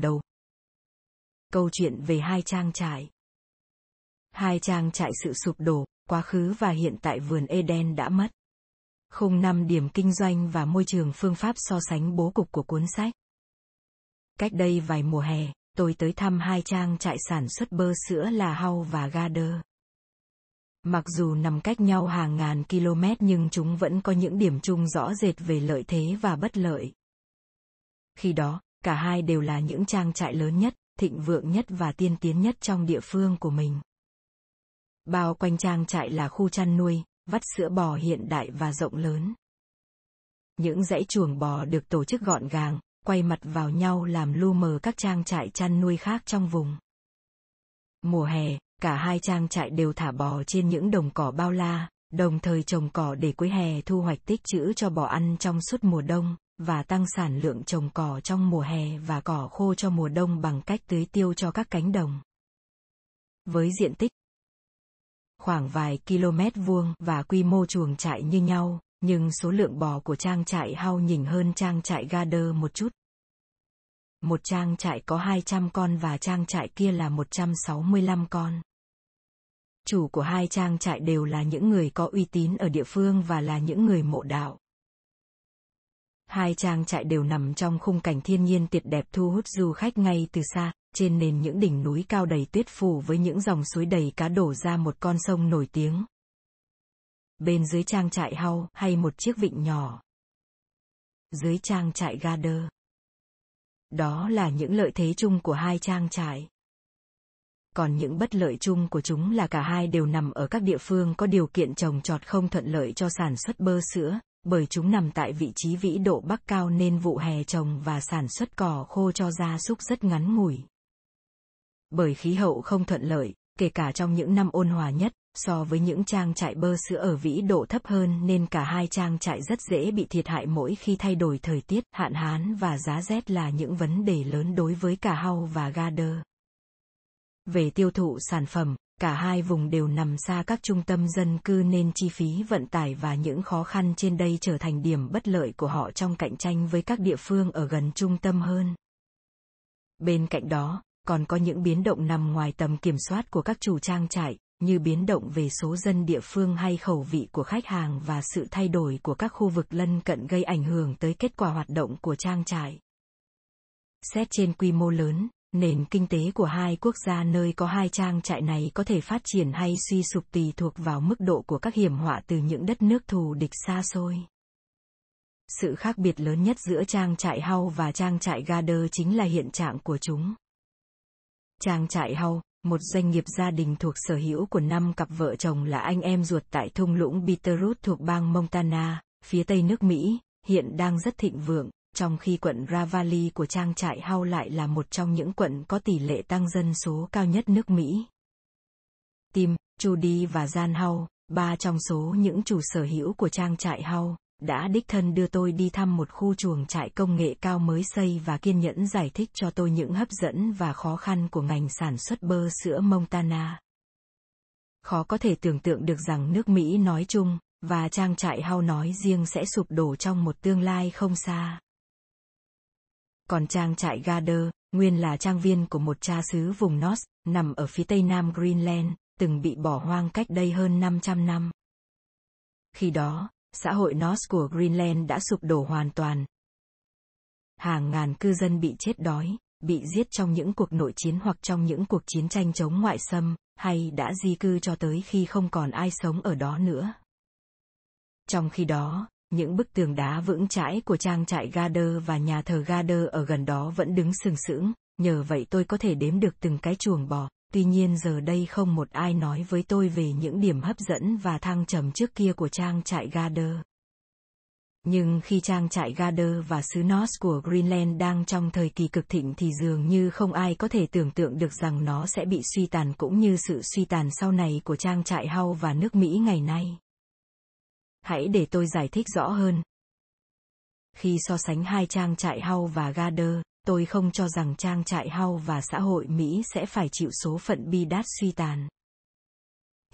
đầu. Câu chuyện về hai trang trại. Hai trang trại sự sụp đổ, quá khứ và hiện tại vườn Eden đã mất. Khung năm điểm kinh doanh và môi trường phương pháp so sánh bố cục của cuốn sách. Cách đây vài mùa hè, tôi tới thăm hai trang trại sản xuất bơ sữa là Hau và Gader. Mặc dù nằm cách nhau hàng ngàn km nhưng chúng vẫn có những điểm chung rõ rệt về lợi thế và bất lợi. Khi đó, cả hai đều là những trang trại lớn nhất, thịnh vượng nhất và tiên tiến nhất trong địa phương của mình. Bao quanh trang trại là khu chăn nuôi, vắt sữa bò hiện đại và rộng lớn. Những dãy chuồng bò được tổ chức gọn gàng, quay mặt vào nhau làm lu mờ các trang trại chăn nuôi khác trong vùng. Mùa hè, cả hai trang trại đều thả bò trên những đồng cỏ bao la, đồng thời trồng cỏ để cuối hè thu hoạch tích trữ cho bò ăn trong suốt mùa đông, và tăng sản lượng trồng cỏ trong mùa hè và cỏ khô cho mùa đông bằng cách tưới tiêu cho các cánh đồng. Với diện tích khoảng vài km vuông và quy mô chuồng trại như nhau, nhưng số lượng bò của trang trại hao nhỉnh hơn trang trại Gader một chút. Một trang trại có 200 con và trang trại kia là 165 con. Chủ của hai trang trại đều là những người có uy tín ở địa phương và là những người mộ đạo. Hai trang trại đều nằm trong khung cảnh thiên nhiên tuyệt đẹp thu hút du khách ngay từ xa, trên nền những đỉnh núi cao đầy tuyết phủ với những dòng suối đầy cá đổ ra một con sông nổi tiếng. Bên dưới trang trại hau hay một chiếc vịnh nhỏ. Dưới trang trại Gader. Đó là những lợi thế chung của hai trang trại. Còn những bất lợi chung của chúng là cả hai đều nằm ở các địa phương có điều kiện trồng trọt không thuận lợi cho sản xuất bơ sữa, bởi chúng nằm tại vị trí vĩ độ bắc cao nên vụ hè trồng và sản xuất cỏ khô cho gia súc rất ngắn ngủi. Bởi khí hậu không thuận lợi, kể cả trong những năm ôn hòa nhất, so với những trang trại bơ sữa ở vĩ độ thấp hơn nên cả hai trang trại rất dễ bị thiệt hại mỗi khi thay đổi thời tiết, hạn hán và giá rét là những vấn đề lớn đối với cả Hau và Gader. Về tiêu thụ sản phẩm, cả hai vùng đều nằm xa các trung tâm dân cư nên chi phí vận tải và những khó khăn trên đây trở thành điểm bất lợi của họ trong cạnh tranh với các địa phương ở gần trung tâm hơn. Bên cạnh đó, còn có những biến động nằm ngoài tầm kiểm soát của các chủ trang trại, như biến động về số dân địa phương hay khẩu vị của khách hàng và sự thay đổi của các khu vực lân cận gây ảnh hưởng tới kết quả hoạt động của trang trại. Xét trên quy mô lớn, nền kinh tế của hai quốc gia nơi có hai trang trại này có thể phát triển hay suy sụp tùy thuộc vào mức độ của các hiểm họa từ những đất nước thù địch xa xôi. Sự khác biệt lớn nhất giữa trang trại Hau và trang trại Gader chính là hiện trạng của chúng. Trang trại Hau, một doanh nghiệp gia đình thuộc sở hữu của năm cặp vợ chồng là anh em ruột tại thung lũng Bitterroot thuộc bang Montana, phía tây nước Mỹ, hiện đang rất thịnh vượng, trong khi quận Ravalli của trang trại Hau lại là một trong những quận có tỷ lệ tăng dân số cao nhất nước Mỹ. Tim, Judy và Gian Hau, ba trong số những chủ sở hữu của trang trại Hau, đã đích thân đưa tôi đi thăm một khu chuồng trại công nghệ cao mới xây và kiên nhẫn giải thích cho tôi những hấp dẫn và khó khăn của ngành sản xuất bơ sữa Montana. Khó có thể tưởng tượng được rằng nước Mỹ nói chung, và trang trại hao nói riêng sẽ sụp đổ trong một tương lai không xa. Còn trang trại Gader, nguyên là trang viên của một cha xứ vùng North, nằm ở phía tây nam Greenland, từng bị bỏ hoang cách đây hơn 500 năm. Khi đó, xã hội North của Greenland đã sụp đổ hoàn toàn. Hàng ngàn cư dân bị chết đói, bị giết trong những cuộc nội chiến hoặc trong những cuộc chiến tranh chống ngoại xâm, hay đã di cư cho tới khi không còn ai sống ở đó nữa. Trong khi đó, những bức tường đá vững chãi của trang trại Gader và nhà thờ Gader ở gần đó vẫn đứng sừng sững, nhờ vậy tôi có thể đếm được từng cái chuồng bò, tuy nhiên giờ đây không một ai nói với tôi về những điểm hấp dẫn và thăng trầm trước kia của trang trại Gader. Nhưng khi trang trại Gader và xứ North của Greenland đang trong thời kỳ cực thịnh thì dường như không ai có thể tưởng tượng được rằng nó sẽ bị suy tàn cũng như sự suy tàn sau này của trang trại Hau và nước Mỹ ngày nay. Hãy để tôi giải thích rõ hơn. Khi so sánh hai trang trại Hau và Gader, tôi không cho rằng trang trại Hau và xã hội Mỹ sẽ phải chịu số phận bi đát suy tàn.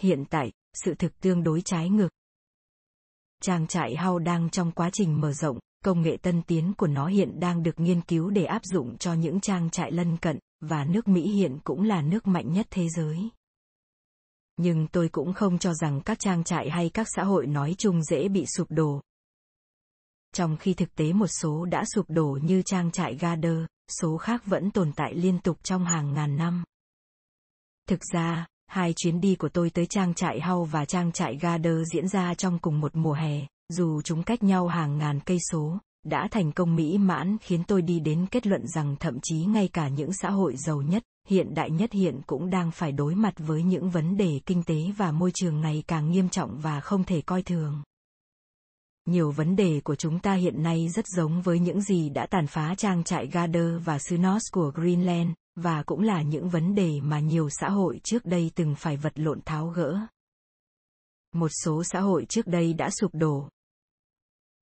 Hiện tại, sự thực tương đối trái ngược. Trang trại Hau đang trong quá trình mở rộng, công nghệ tân tiến của nó hiện đang được nghiên cứu để áp dụng cho những trang trại lân cận, và nước Mỹ hiện cũng là nước mạnh nhất thế giới. Nhưng tôi cũng không cho rằng các trang trại hay các xã hội nói chung dễ bị sụp đổ. Trong khi thực tế một số đã sụp đổ như trang trại Gader, số khác vẫn tồn tại liên tục trong hàng ngàn năm. Thực ra, hai chuyến đi của tôi tới trang trại Hau và trang trại Gader diễn ra trong cùng một mùa hè, dù chúng cách nhau hàng ngàn cây số, đã thành công mỹ mãn khiến tôi đi đến kết luận rằng thậm chí ngay cả những xã hội giàu nhất, hiện đại nhất hiện cũng đang phải đối mặt với những vấn đề kinh tế và môi trường ngày càng nghiêm trọng và không thể coi thường. Nhiều vấn đề của chúng ta hiện nay rất giống với những gì đã tàn phá trang trại Garder và Sunos của Greenland, và cũng là những vấn đề mà nhiều xã hội trước đây từng phải vật lộn tháo gỡ. Một số xã hội trước đây đã sụp đổ,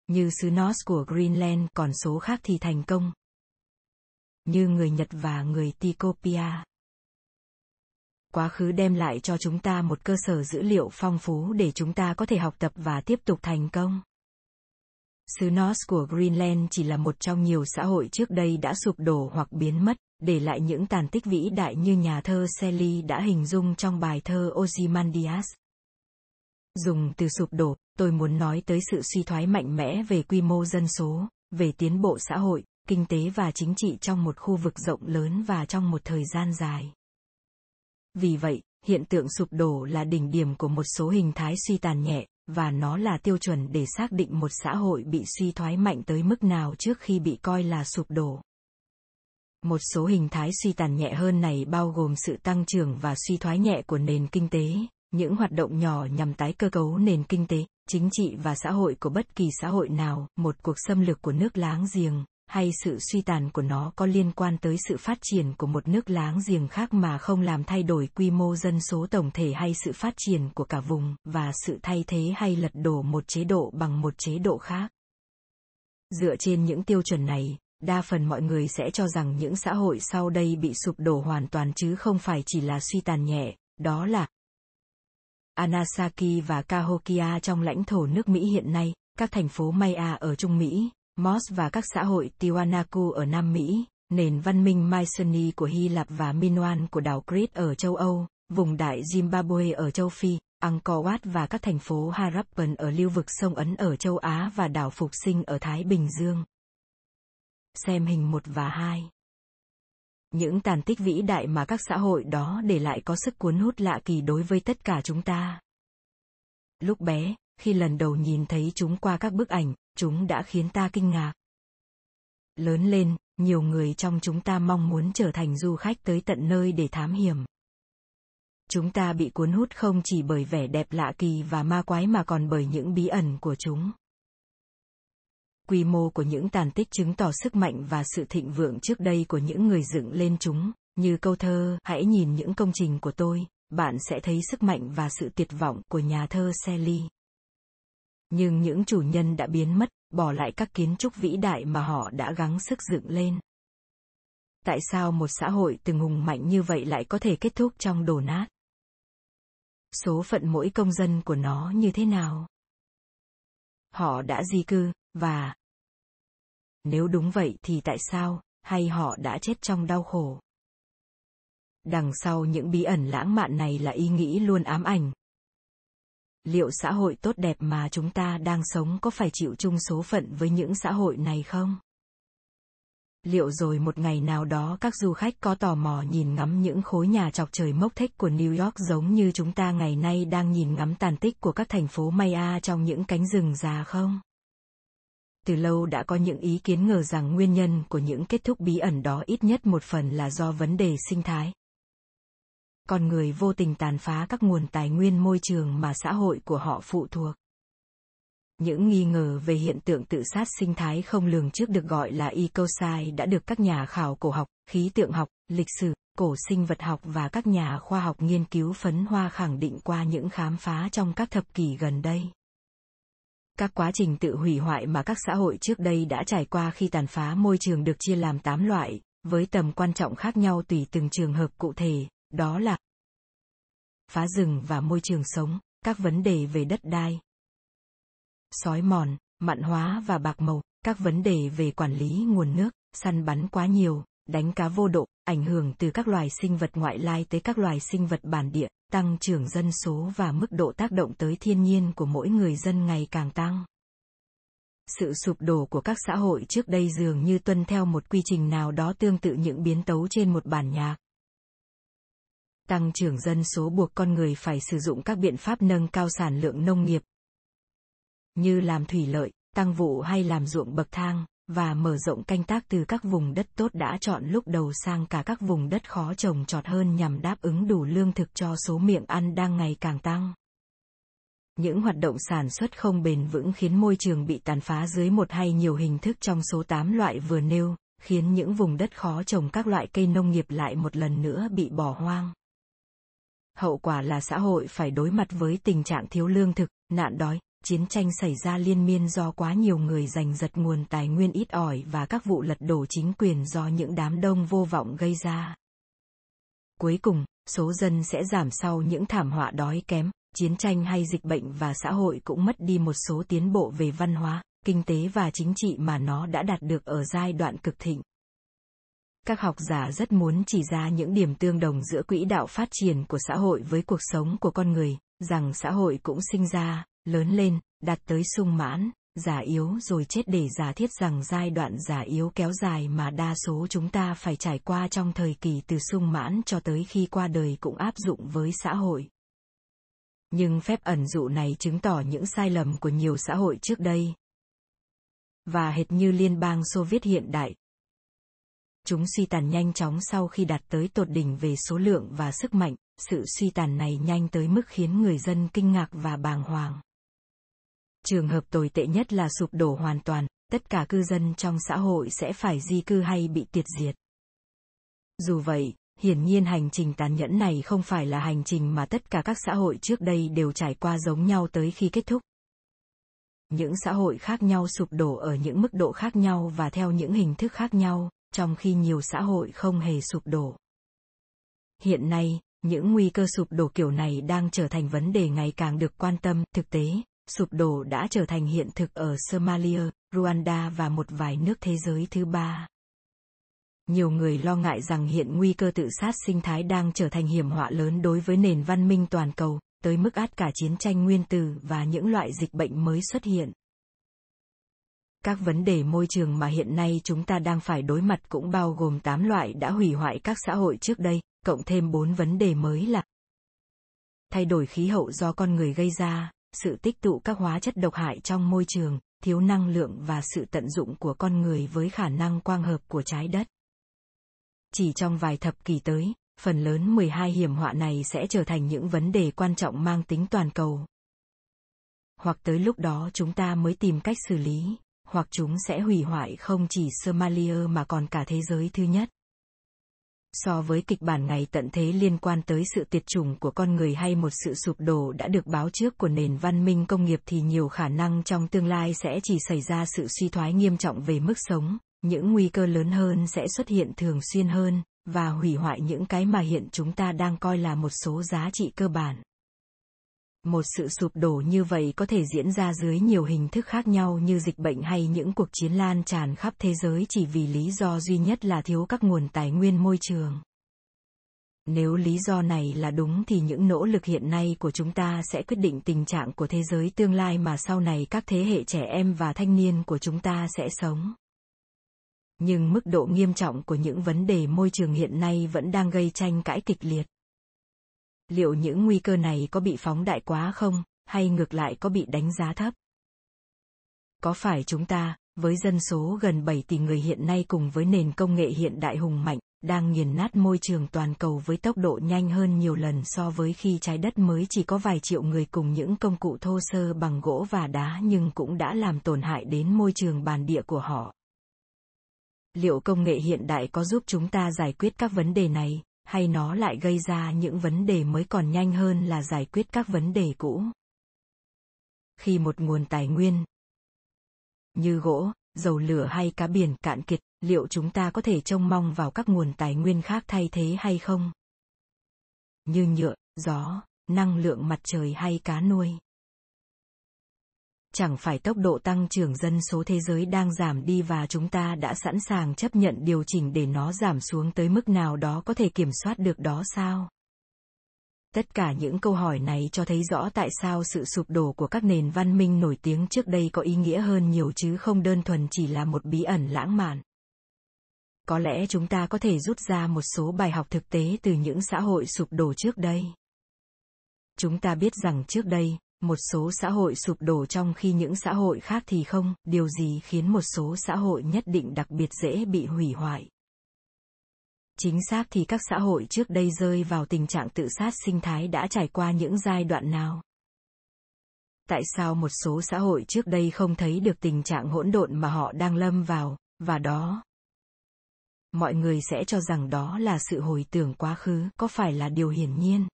như Sunos của Greenland còn số khác thì thành công. Như người Nhật và người Tikopia. Quá khứ đem lại cho chúng ta một cơ sở dữ liệu phong phú để chúng ta có thể học tập và tiếp tục thành công. xứ Sunos của Greenland chỉ là một trong nhiều xã hội trước đây đã sụp đổ hoặc biến mất, để lại những tàn tích vĩ đại như nhà thơ Shelley đã hình dung trong bài thơ Ozymandias. Dùng từ sụp đổ, tôi muốn nói tới sự suy thoái mạnh mẽ về quy mô dân số, về tiến bộ xã hội, kinh tế và chính trị trong một khu vực rộng lớn và trong một thời gian dài. Vì vậy, hiện tượng sụp đổ là đỉnh điểm của một số hình thái suy tàn nhẹ, và nó là tiêu chuẩn để xác định một xã hội bị suy thoái mạnh tới mức nào trước khi bị coi là sụp đổ. Một số hình thái suy tàn nhẹ hơn này bao gồm sự tăng trưởng và suy thoái nhẹ của nền kinh tế, những hoạt động nhỏ nhằm tái cơ cấu nền kinh tế, chính trị và xã hội của bất kỳ xã hội nào, một cuộc xâm lược của nước láng giềng, hay sự suy tàn của nó có liên quan tới sự phát triển của một nước láng giềng khác mà không làm thay đổi quy mô dân số tổng thể hay sự phát triển của cả vùng và sự thay thế hay lật đổ một chế độ bằng một chế độ khác. Dựa trên những tiêu chuẩn này, đa phần mọi người sẽ cho rằng những xã hội sau đây bị sụp đổ hoàn toàn chứ không phải chỉ là suy tàn nhẹ, đó là Anasaki và Cahokia trong lãnh thổ nước Mỹ hiện nay, các thành phố Maya ở Trung Mỹ, Moss và các xã hội Tiwanaku ở Nam Mỹ, nền văn minh Mycenae của Hy Lạp và Minoan của đảo Crete ở châu Âu, vùng đại Zimbabwe ở châu Phi, Angkor Wat và các thành phố Harappan ở lưu vực sông Ấn ở châu Á và đảo Phục Sinh ở Thái Bình Dương. Xem hình 1 và 2 những tàn tích vĩ đại mà các xã hội đó để lại có sức cuốn hút lạ kỳ đối với tất cả chúng ta. Lúc bé, khi lần đầu nhìn thấy chúng qua các bức ảnh, chúng đã khiến ta kinh ngạc. Lớn lên, nhiều người trong chúng ta mong muốn trở thành du khách tới tận nơi để thám hiểm. Chúng ta bị cuốn hút không chỉ bởi vẻ đẹp lạ kỳ và ma quái mà còn bởi những bí ẩn của chúng. Quy mô của những tàn tích chứng tỏ sức mạnh và sự thịnh vượng trước đây của những người dựng lên chúng, như câu thơ, hãy nhìn những công trình của tôi, bạn sẽ thấy sức mạnh và sự tuyệt vọng của nhà thơ Shelley. Nhưng những chủ nhân đã biến mất, bỏ lại các kiến trúc vĩ đại mà họ đã gắng sức dựng lên. Tại sao một xã hội từng hùng mạnh như vậy lại có thể kết thúc trong đổ nát? Số phận mỗi công dân của nó như thế nào? Họ đã di cư, và nếu đúng vậy thì tại sao hay họ đã chết trong đau khổ đằng sau những bí ẩn lãng mạn này là ý nghĩ luôn ám ảnh liệu xã hội tốt đẹp mà chúng ta đang sống có phải chịu chung số phận với những xã hội này không liệu rồi một ngày nào đó các du khách có tò mò nhìn ngắm những khối nhà chọc trời mốc thích của New York giống như chúng ta ngày nay đang nhìn ngắm tàn tích của các thành phố Maya trong những cánh rừng già không? từ lâu đã có những ý kiến ngờ rằng nguyên nhân của những kết thúc bí ẩn đó ít nhất một phần là do vấn đề sinh thái con người vô tình tàn phá các nguồn tài nguyên môi trường mà xã hội của họ phụ thuộc. Những nghi ngờ về hiện tượng tự sát sinh thái không lường trước được gọi là ecocide đã được các nhà khảo cổ học khí tượng học lịch sử cổ sinh vật học và các nhà khoa học nghiên cứu phấn hoa khẳng định qua những khám phá trong các thập kỷ gần đây. Các quá trình tự hủy hoại mà các xã hội trước đây đã trải qua khi tàn phá môi trường được chia làm 8 loại, với tầm quan trọng khác nhau tùy từng trường hợp cụ thể, đó là phá rừng và môi trường sống, các vấn đề về đất đai, sói mòn, mặn hóa và bạc màu, các vấn đề về quản lý nguồn nước, săn bắn quá nhiều, đánh cá vô độ, ảnh hưởng từ các loài sinh vật ngoại lai tới các loài sinh vật bản địa, tăng trưởng dân số và mức độ tác động tới thiên nhiên của mỗi người dân ngày càng tăng. Sự sụp đổ của các xã hội trước đây dường như tuân theo một quy trình nào đó tương tự những biến tấu trên một bản nhạc. Tăng trưởng dân số buộc con người phải sử dụng các biện pháp nâng cao sản lượng nông nghiệp, như làm thủy lợi, tăng vụ hay làm ruộng bậc thang, và mở rộng canh tác từ các vùng đất tốt đã chọn lúc đầu sang cả các vùng đất khó trồng trọt hơn nhằm đáp ứng đủ lương thực cho số miệng ăn đang ngày càng tăng. Những hoạt động sản xuất không bền vững khiến môi trường bị tàn phá dưới một hay nhiều hình thức trong số 8 loại vừa nêu, khiến những vùng đất khó trồng các loại cây nông nghiệp lại một lần nữa bị bỏ hoang. Hậu quả là xã hội phải đối mặt với tình trạng thiếu lương thực, nạn đói, chiến tranh xảy ra liên miên do quá nhiều người giành giật nguồn tài nguyên ít ỏi và các vụ lật đổ chính quyền do những đám đông vô vọng gây ra. Cuối cùng, số dân sẽ giảm sau những thảm họa đói kém, chiến tranh hay dịch bệnh và xã hội cũng mất đi một số tiến bộ về văn hóa, kinh tế và chính trị mà nó đã đạt được ở giai đoạn cực thịnh. Các học giả rất muốn chỉ ra những điểm tương đồng giữa quỹ đạo phát triển của xã hội với cuộc sống của con người, rằng xã hội cũng sinh ra, lớn lên, đạt tới sung mãn, già yếu rồi chết để giả thiết rằng giai đoạn già yếu kéo dài mà đa số chúng ta phải trải qua trong thời kỳ từ sung mãn cho tới khi qua đời cũng áp dụng với xã hội. Nhưng phép ẩn dụ này chứng tỏ những sai lầm của nhiều xã hội trước đây. Và hệt như liên bang Xô Viết hiện đại, chúng suy tàn nhanh chóng sau khi đạt tới tột đỉnh về số lượng và sức mạnh, sự suy tàn này nhanh tới mức khiến người dân kinh ngạc và bàng hoàng. Trường hợp tồi tệ nhất là sụp đổ hoàn toàn, tất cả cư dân trong xã hội sẽ phải di cư hay bị tiệt diệt. Dù vậy, hiển nhiên hành trình tàn nhẫn này không phải là hành trình mà tất cả các xã hội trước đây đều trải qua giống nhau tới khi kết thúc. Những xã hội khác nhau sụp đổ ở những mức độ khác nhau và theo những hình thức khác nhau, trong khi nhiều xã hội không hề sụp đổ. Hiện nay, những nguy cơ sụp đổ kiểu này đang trở thành vấn đề ngày càng được quan tâm, thực tế, sụp đổ đã trở thành hiện thực ở Somalia, Rwanda và một vài nước thế giới thứ ba. Nhiều người lo ngại rằng hiện nguy cơ tự sát sinh thái đang trở thành hiểm họa lớn đối với nền văn minh toàn cầu, tới mức át cả chiến tranh nguyên tử và những loại dịch bệnh mới xuất hiện. Các vấn đề môi trường mà hiện nay chúng ta đang phải đối mặt cũng bao gồm 8 loại đã hủy hoại các xã hội trước đây, cộng thêm 4 vấn đề mới là thay đổi khí hậu do con người gây ra, sự tích tụ các hóa chất độc hại trong môi trường, thiếu năng lượng và sự tận dụng của con người với khả năng quang hợp của trái đất. Chỉ trong vài thập kỷ tới, phần lớn 12 hiểm họa này sẽ trở thành những vấn đề quan trọng mang tính toàn cầu. Hoặc tới lúc đó chúng ta mới tìm cách xử lý, hoặc chúng sẽ hủy hoại không chỉ Somalia mà còn cả thế giới thứ nhất. So với kịch bản ngày tận thế liên quan tới sự tiệt chủng của con người hay một sự sụp đổ đã được báo trước của nền văn minh công nghiệp thì nhiều khả năng trong tương lai sẽ chỉ xảy ra sự suy thoái nghiêm trọng về mức sống, những nguy cơ lớn hơn sẽ xuất hiện thường xuyên hơn, và hủy hoại những cái mà hiện chúng ta đang coi là một số giá trị cơ bản. Một sự sụp đổ như vậy có thể diễn ra dưới nhiều hình thức khác nhau như dịch bệnh hay những cuộc chiến lan tràn khắp thế giới chỉ vì lý do duy nhất là thiếu các nguồn tài nguyên môi trường. Nếu lý do này là đúng thì những nỗ lực hiện nay của chúng ta sẽ quyết định tình trạng của thế giới tương lai mà sau này các thế hệ trẻ em và thanh niên của chúng ta sẽ sống. Nhưng mức độ nghiêm trọng của những vấn đề môi trường hiện nay vẫn đang gây tranh cãi kịch liệt liệu những nguy cơ này có bị phóng đại quá không, hay ngược lại có bị đánh giá thấp? Có phải chúng ta, với dân số gần 7 tỷ người hiện nay cùng với nền công nghệ hiện đại hùng mạnh, đang nghiền nát môi trường toàn cầu với tốc độ nhanh hơn nhiều lần so với khi trái đất mới chỉ có vài triệu người cùng những công cụ thô sơ bằng gỗ và đá nhưng cũng đã làm tổn hại đến môi trường bản địa của họ. Liệu công nghệ hiện đại có giúp chúng ta giải quyết các vấn đề này? Hay nó lại gây ra những vấn đề mới còn nhanh hơn là giải quyết các vấn đề cũ? Khi một nguồn tài nguyên như gỗ, dầu lửa hay cá biển cạn kiệt, liệu chúng ta có thể trông mong vào các nguồn tài nguyên khác thay thế hay không? Như nhựa, gió, năng lượng mặt trời hay cá nuôi chẳng phải tốc độ tăng trưởng dân số thế giới đang giảm đi và chúng ta đã sẵn sàng chấp nhận điều chỉnh để nó giảm xuống tới mức nào đó có thể kiểm soát được đó sao? Tất cả những câu hỏi này cho thấy rõ tại sao sự sụp đổ của các nền văn minh nổi tiếng trước đây có ý nghĩa hơn nhiều chứ không đơn thuần chỉ là một bí ẩn lãng mạn. Có lẽ chúng ta có thể rút ra một số bài học thực tế từ những xã hội sụp đổ trước đây. Chúng ta biết rằng trước đây một số xã hội sụp đổ trong khi những xã hội khác thì không. Điều gì khiến một số xã hội nhất định đặc biệt dễ bị hủy hoại? Chính xác thì các xã hội trước đây rơi vào tình trạng tự sát sinh thái đã trải qua những giai đoạn nào? Tại sao một số xã hội trước đây không thấy được tình trạng hỗn độn mà họ đang lâm vào, và đó? Mọi người sẽ cho rằng đó là sự hồi tưởng quá khứ, có phải là điều hiển nhiên?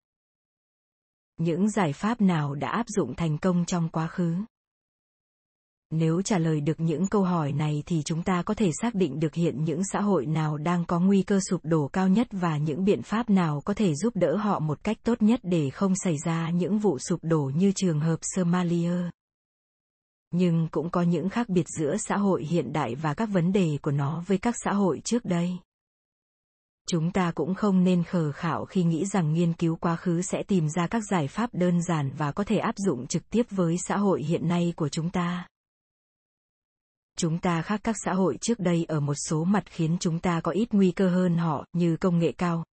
Những giải pháp nào đã áp dụng thành công trong quá khứ nếu trả lời được những câu hỏi này thì chúng ta có thể xác định được hiện những xã hội nào đang có nguy cơ sụp đổ cao nhất và những biện pháp nào có thể giúp đỡ họ một cách tốt nhất để không xảy ra những vụ sụp đổ như trường hợp Somalia. Nhưng cũng có những khác biệt giữa xã hội hiện đại và các vấn đề của nó với các xã hội trước đây chúng ta cũng không nên khờ khạo khi nghĩ rằng nghiên cứu quá khứ sẽ tìm ra các giải pháp đơn giản và có thể áp dụng trực tiếp với xã hội hiện nay của chúng ta. Chúng ta khác các xã hội trước đây ở một số mặt khiến chúng ta có ít nguy cơ hơn họ, như công nghệ cao.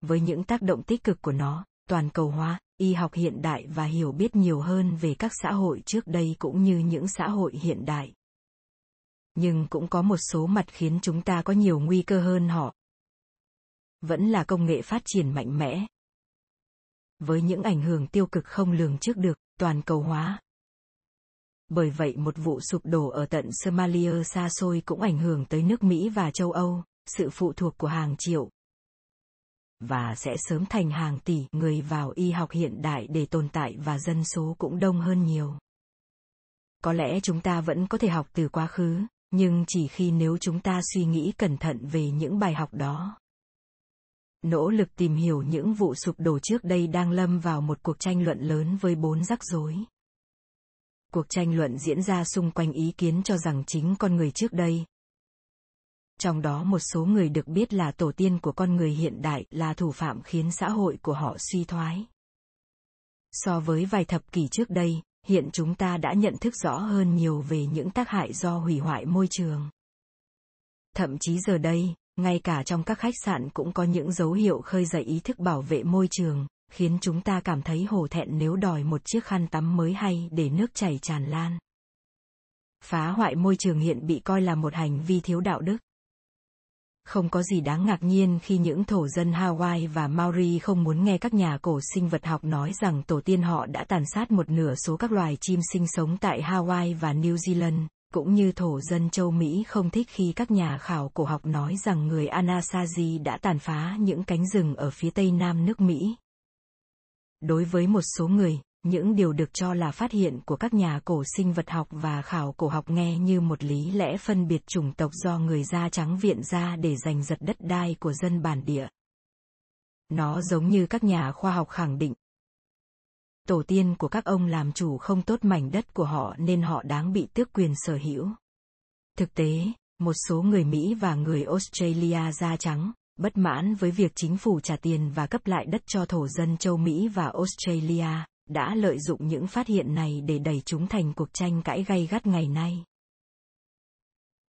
Với những tác động tích cực của nó, toàn cầu hóa, y học hiện đại và hiểu biết nhiều hơn về các xã hội trước đây cũng như những xã hội hiện đại. Nhưng cũng có một số mặt khiến chúng ta có nhiều nguy cơ hơn họ vẫn là công nghệ phát triển mạnh mẽ. Với những ảnh hưởng tiêu cực không lường trước được toàn cầu hóa. Bởi vậy một vụ sụp đổ ở tận Somalia xa xôi cũng ảnh hưởng tới nước Mỹ và châu Âu, sự phụ thuộc của hàng triệu. Và sẽ sớm thành hàng tỷ người vào y học hiện đại để tồn tại và dân số cũng đông hơn nhiều. Có lẽ chúng ta vẫn có thể học từ quá khứ, nhưng chỉ khi nếu chúng ta suy nghĩ cẩn thận về những bài học đó nỗ lực tìm hiểu những vụ sụp đổ trước đây đang lâm vào một cuộc tranh luận lớn với bốn rắc rối. Cuộc tranh luận diễn ra xung quanh ý kiến cho rằng chính con người trước đây, trong đó một số người được biết là tổ tiên của con người hiện đại, là thủ phạm khiến xã hội của họ suy thoái. So với vài thập kỷ trước đây, hiện chúng ta đã nhận thức rõ hơn nhiều về những tác hại do hủy hoại môi trường. Thậm chí giờ đây ngay cả trong các khách sạn cũng có những dấu hiệu khơi dậy ý thức bảo vệ môi trường khiến chúng ta cảm thấy hổ thẹn nếu đòi một chiếc khăn tắm mới hay để nước chảy tràn lan. Phá hoại môi trường hiện bị coi là một hành vi thiếu đạo đức. Không có gì đáng ngạc nhiên khi những thổ dân Hawaii và Maori không muốn nghe các nhà cổ sinh vật học nói rằng tổ tiên họ đã tàn sát một nửa số các loài chim sinh sống tại Hawaii và New Zealand, cũng như thổ dân châu Mỹ không thích khi các nhà khảo cổ học nói rằng người Anasazi đã tàn phá những cánh rừng ở phía tây nam nước Mỹ. Đối với một số người, những điều được cho là phát hiện của các nhà cổ sinh vật học và khảo cổ học nghe như một lý lẽ phân biệt chủng tộc do người da trắng viện ra để giành giật đất đai của dân bản địa. Nó giống như các nhà khoa học khẳng định, tổ tiên của các ông làm chủ không tốt mảnh đất của họ nên họ đáng bị tước quyền sở hữu. Thực tế, một số người Mỹ và người Australia da trắng, bất mãn với việc chính phủ trả tiền và cấp lại đất cho thổ dân châu Mỹ và Australia, đã lợi dụng những phát hiện này để đẩy chúng thành cuộc tranh cãi gay gắt ngày nay.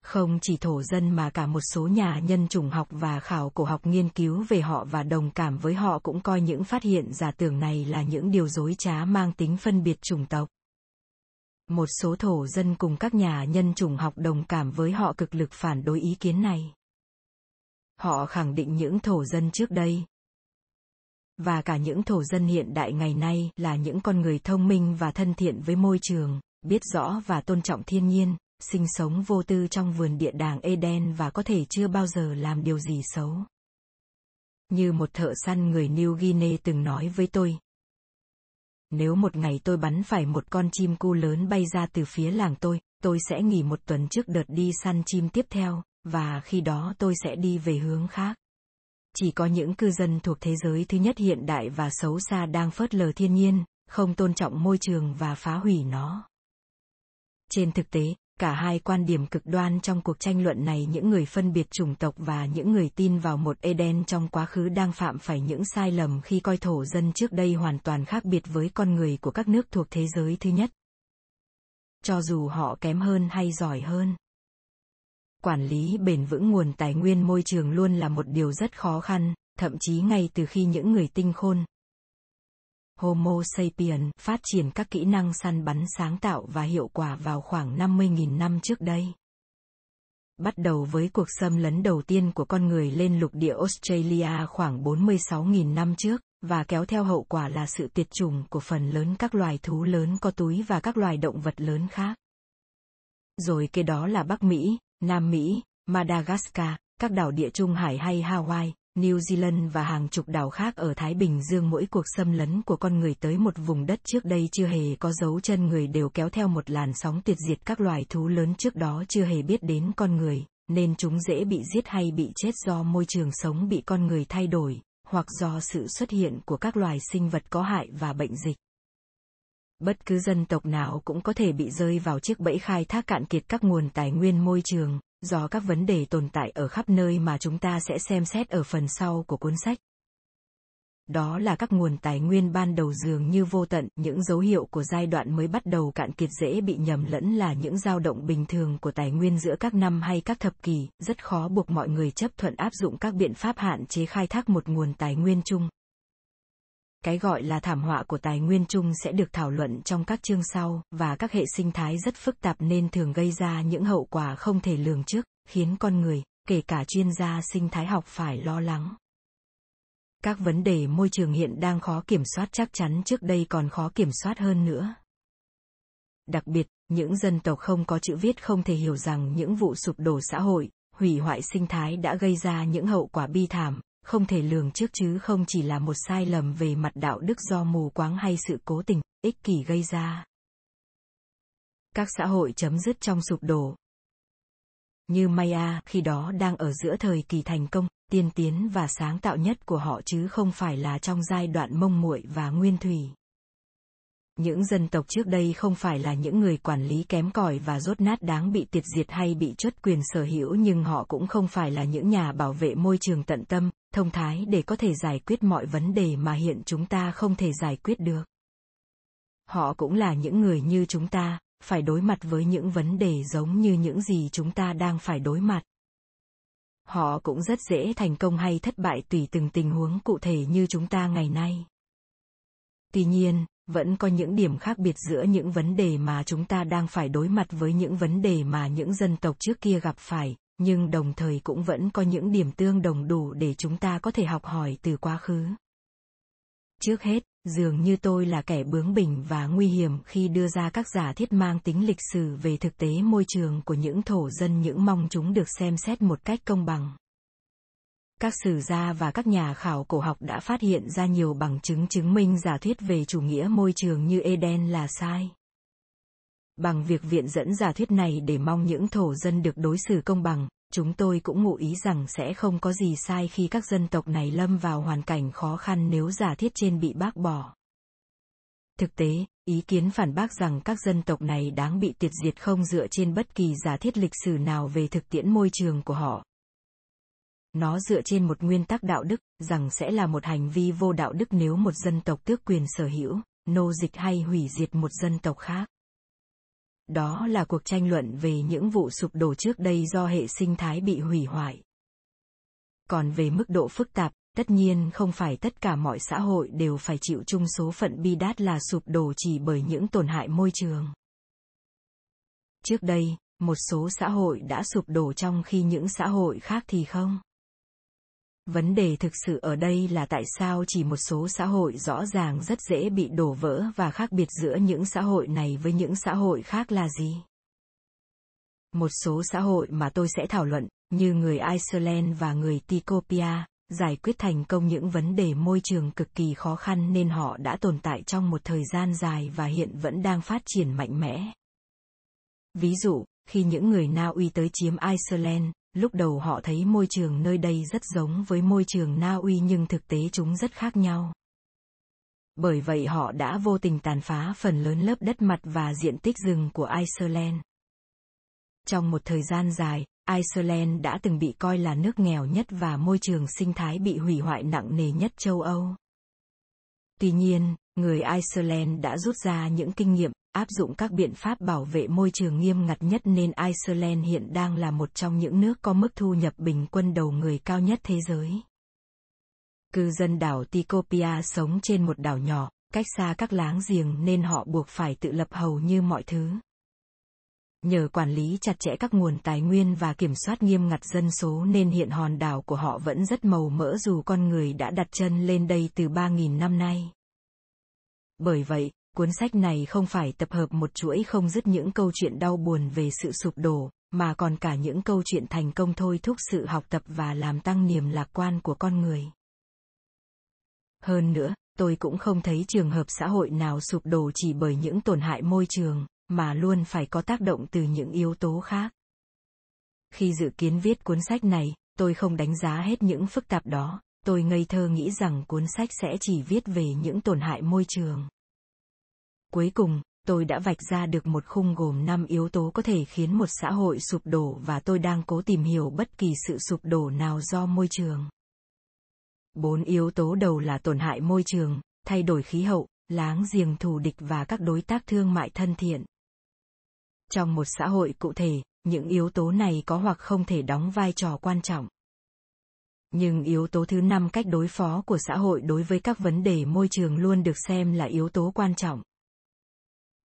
Không chỉ thổ dân mà cả một số nhà nhân chủng học và khảo cổ học nghiên cứu về họ và đồng cảm với họ cũng coi những phát hiện giả tưởng này là những điều dối trá mang tính phân biệt chủng tộc. Một số thổ dân cùng các nhà nhân chủng học đồng cảm với họ cực lực phản đối ý kiến này. Họ khẳng định những thổ dân trước đây, và cả những thổ dân hiện đại ngày nay là những con người thông minh và thân thiện với môi trường, biết rõ và tôn trọng thiên nhiên, sinh sống vô tư trong vườn địa đàng Eden và có thể chưa bao giờ làm điều gì xấu. Như một thợ săn người New Guinea từng nói với tôi. Nếu một ngày tôi bắn phải một con chim cu lớn bay ra từ phía làng tôi, tôi sẽ nghỉ một tuần trước đợt đi săn chim tiếp theo, và khi đó tôi sẽ đi về hướng khác. Chỉ có những cư dân thuộc thế giới thứ nhất hiện đại và xấu xa đang phớt lờ thiên nhiên, không tôn trọng môi trường và phá hủy nó. Trên thực tế, cả hai quan điểm cực đoan trong cuộc tranh luận này những người phân biệt chủng tộc và những người tin vào một Eden trong quá khứ đang phạm phải những sai lầm khi coi thổ dân trước đây hoàn toàn khác biệt với con người của các nước thuộc thế giới thứ nhất. Cho dù họ kém hơn hay giỏi hơn. Quản lý bền vững nguồn tài nguyên môi trường luôn là một điều rất khó khăn, thậm chí ngay từ khi những người tinh khôn, Homo sapiens phát triển các kỹ năng săn bắn sáng tạo và hiệu quả vào khoảng 50.000 năm trước đây. Bắt đầu với cuộc xâm lấn đầu tiên của con người lên lục địa Australia khoảng 46.000 năm trước, và kéo theo hậu quả là sự tiệt chủng của phần lớn các loài thú lớn có túi và các loài động vật lớn khác. Rồi kế đó là Bắc Mỹ, Nam Mỹ, Madagascar, các đảo địa Trung Hải hay Hawaii, New Zealand và hàng chục đảo khác ở Thái Bình Dương mỗi cuộc xâm lấn của con người tới một vùng đất trước đây chưa hề có dấu chân người đều kéo theo một làn sóng tuyệt diệt các loài thú lớn trước đó chưa hề biết đến con người, nên chúng dễ bị giết hay bị chết do môi trường sống bị con người thay đổi, hoặc do sự xuất hiện của các loài sinh vật có hại và bệnh dịch. Bất cứ dân tộc nào cũng có thể bị rơi vào chiếc bẫy khai thác cạn kiệt các nguồn tài nguyên môi trường, do các vấn đề tồn tại ở khắp nơi mà chúng ta sẽ xem xét ở phần sau của cuốn sách. Đó là các nguồn tài nguyên ban đầu dường như vô tận, những dấu hiệu của giai đoạn mới bắt đầu cạn kiệt dễ bị nhầm lẫn là những dao động bình thường của tài nguyên giữa các năm hay các thập kỷ, rất khó buộc mọi người chấp thuận áp dụng các biện pháp hạn chế khai thác một nguồn tài nguyên chung. Cái gọi là thảm họa của tài nguyên chung sẽ được thảo luận trong các chương sau, và các hệ sinh thái rất phức tạp nên thường gây ra những hậu quả không thể lường trước, khiến con người, kể cả chuyên gia sinh thái học phải lo lắng. Các vấn đề môi trường hiện đang khó kiểm soát chắc chắn trước đây còn khó kiểm soát hơn nữa. Đặc biệt, những dân tộc không có chữ viết không thể hiểu rằng những vụ sụp đổ xã hội, hủy hoại sinh thái đã gây ra những hậu quả bi thảm, không thể lường trước chứ không chỉ là một sai lầm về mặt đạo đức do mù quáng hay sự cố tình, ích kỷ gây ra. Các xã hội chấm dứt trong sụp đổ. Như Maya khi đó đang ở giữa thời kỳ thành công, tiên tiến và sáng tạo nhất của họ chứ không phải là trong giai đoạn mông muội và nguyên thủy. Những dân tộc trước đây không phải là những người quản lý kém cỏi và rốt nát đáng bị tiệt diệt hay bị chốt quyền sở hữu nhưng họ cũng không phải là những nhà bảo vệ môi trường tận tâm, thông thái để có thể giải quyết mọi vấn đề mà hiện chúng ta không thể giải quyết được. Họ cũng là những người như chúng ta, phải đối mặt với những vấn đề giống như những gì chúng ta đang phải đối mặt. Họ cũng rất dễ thành công hay thất bại tùy từng tình huống cụ thể như chúng ta ngày nay. Tuy nhiên, vẫn có những điểm khác biệt giữa những vấn đề mà chúng ta đang phải đối mặt với những vấn đề mà những dân tộc trước kia gặp phải nhưng đồng thời cũng vẫn có những điểm tương đồng đủ để chúng ta có thể học hỏi từ quá khứ trước hết, dường như tôi là kẻ bướng bỉnh và nguy hiểm khi đưa ra các giả thiết mang tính lịch sử về thực tế môi trường của những thổ dân những mong chúng được xem xét một cách công bằng các sử gia và các nhà khảo cổ học đã phát hiện ra nhiều bằng chứng chứng minh giả thuyết về chủ nghĩa môi trường như Eden là sai. Bằng việc viện dẫn giả thuyết này để mong những thổ dân được đối xử công bằng, chúng tôi cũng ngụ ý rằng sẽ không có gì sai khi các dân tộc này lâm vào hoàn cảnh khó khăn nếu giả thiết trên bị bác bỏ. Thực tế, ý kiến phản bác rằng các dân tộc này đáng bị tuyệt diệt không dựa trên bất kỳ giả thiết lịch sử nào về thực tiễn môi trường của họ, nó dựa trên một nguyên tắc đạo đức, rằng sẽ là một hành vi vô đạo đức nếu một dân tộc tước quyền sở hữu, nô dịch hay hủy diệt một dân tộc khác. Đó là cuộc tranh luận về những vụ sụp đổ trước đây do hệ sinh thái bị hủy hoại. Còn về mức độ phức tạp, tất nhiên không phải tất cả mọi xã hội đều phải chịu chung số phận bi đát là sụp đổ chỉ bởi những tổn hại môi trường. Trước đây, một số xã hội đã sụp đổ trong khi những xã hội khác thì không vấn đề thực sự ở đây là tại sao chỉ một số xã hội rõ ràng rất dễ bị đổ vỡ và khác biệt giữa những xã hội này với những xã hội khác là gì? Một số xã hội mà tôi sẽ thảo luận như người iceland và người Tikopia giải quyết thành công những vấn đề môi trường cực kỳ khó khăn nên họ đã tồn tại trong một thời gian dài và hiện vẫn đang phát triển mạnh mẽ. Ví dụ khi những người Na Uy tới chiếm Iceland, lúc đầu họ thấy môi trường nơi đây rất giống với môi trường Na Uy nhưng thực tế chúng rất khác nhau. Bởi vậy họ đã vô tình tàn phá phần lớn lớp đất mặt và diện tích rừng của Iceland. Trong một thời gian dài, Iceland đã từng bị coi là nước nghèo nhất và môi trường sinh thái bị hủy hoại nặng nề nhất châu Âu. Tuy nhiên, người Iceland đã rút ra những kinh nghiệm, áp dụng các biện pháp bảo vệ môi trường nghiêm ngặt nhất nên Iceland hiện đang là một trong những nước có mức thu nhập bình quân đầu người cao nhất thế giới. Cư dân đảo Tikopia sống trên một đảo nhỏ, cách xa các láng giềng nên họ buộc phải tự lập hầu như mọi thứ. Nhờ quản lý chặt chẽ các nguồn tài nguyên và kiểm soát nghiêm ngặt dân số nên hiện hòn đảo của họ vẫn rất màu mỡ dù con người đã đặt chân lên đây từ 3.000 năm nay. Bởi vậy, cuốn sách này không phải tập hợp một chuỗi không dứt những câu chuyện đau buồn về sự sụp đổ, mà còn cả những câu chuyện thành công thôi thúc sự học tập và làm tăng niềm lạc quan của con người. Hơn nữa, tôi cũng không thấy trường hợp xã hội nào sụp đổ chỉ bởi những tổn hại môi trường, mà luôn phải có tác động từ những yếu tố khác. Khi dự kiến viết cuốn sách này, tôi không đánh giá hết những phức tạp đó, tôi ngây thơ nghĩ rằng cuốn sách sẽ chỉ viết về những tổn hại môi trường. Cuối cùng, tôi đã vạch ra được một khung gồm 5 yếu tố có thể khiến một xã hội sụp đổ và tôi đang cố tìm hiểu bất kỳ sự sụp đổ nào do môi trường. Bốn yếu tố đầu là tổn hại môi trường, thay đổi khí hậu, láng giềng thù địch và các đối tác thương mại thân thiện. Trong một xã hội cụ thể, những yếu tố này có hoặc không thể đóng vai trò quan trọng. Nhưng yếu tố thứ năm cách đối phó của xã hội đối với các vấn đề môi trường luôn được xem là yếu tố quan trọng.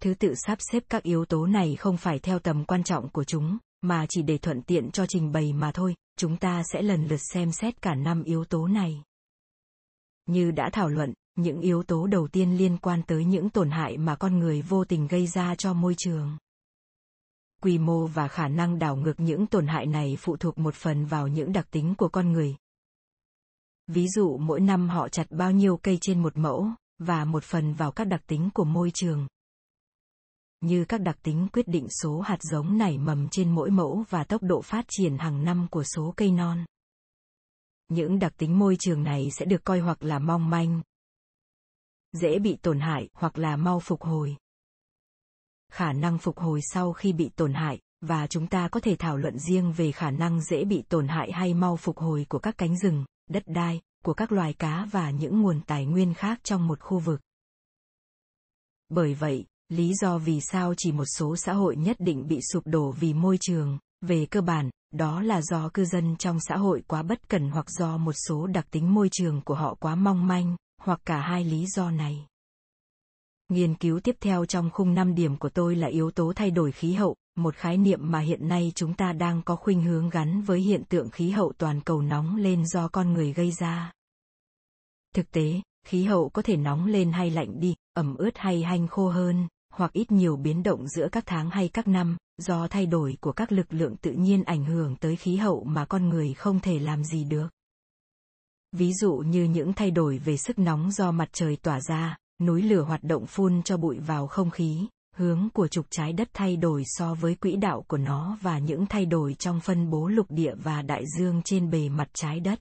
Thứ tự sắp xếp các yếu tố này không phải theo tầm quan trọng của chúng, mà chỉ để thuận tiện cho trình bày mà thôi, chúng ta sẽ lần lượt xem xét cả năm yếu tố này. Như đã thảo luận, những yếu tố đầu tiên liên quan tới những tổn hại mà con người vô tình gây ra cho môi trường. Quy mô và khả năng đảo ngược những tổn hại này phụ thuộc một phần vào những đặc tính của con người. Ví dụ mỗi năm họ chặt bao nhiêu cây trên một mẫu và một phần vào các đặc tính của môi trường như các đặc tính quyết định số hạt giống nảy mầm trên mỗi mẫu và tốc độ phát triển hàng năm của số cây non. Những đặc tính môi trường này sẽ được coi hoặc là mong manh, dễ bị tổn hại hoặc là mau phục hồi. Khả năng phục hồi sau khi bị tổn hại, và chúng ta có thể thảo luận riêng về khả năng dễ bị tổn hại hay mau phục hồi của các cánh rừng, đất đai, của các loài cá và những nguồn tài nguyên khác trong một khu vực. Bởi vậy lý do vì sao chỉ một số xã hội nhất định bị sụp đổ vì môi trường. Về cơ bản đó là do cư dân trong xã hội quá bất cẩn hoặc do một số đặc tính môi trường của họ quá mong manh hoặc cả hai lý do này. Nghiên cứu tiếp theo trong khung 5 điểm của tôi là yếu tố thay đổi khí hậu, một khái niệm mà hiện nay chúng ta đang có khuynh hướng gắn với hiện tượng khí hậu toàn cầu nóng lên do con người gây ra. Thực tế, khí hậu có thể nóng lên hay lạnh đi, ẩm ướt hay hanh khô hơn, hoặc ít nhiều biến động giữa các tháng hay các năm, do thay đổi của các lực lượng tự nhiên ảnh hưởng tới khí hậu mà con người không thể làm gì được. Ví dụ như những thay đổi về sức nóng do mặt trời tỏa ra, núi lửa hoạt động phun cho bụi vào không khí, hướng của trục trái đất thay đổi so với quỹ đạo của nó và những thay đổi trong phân bố lục địa và đại dương trên bề mặt trái đất.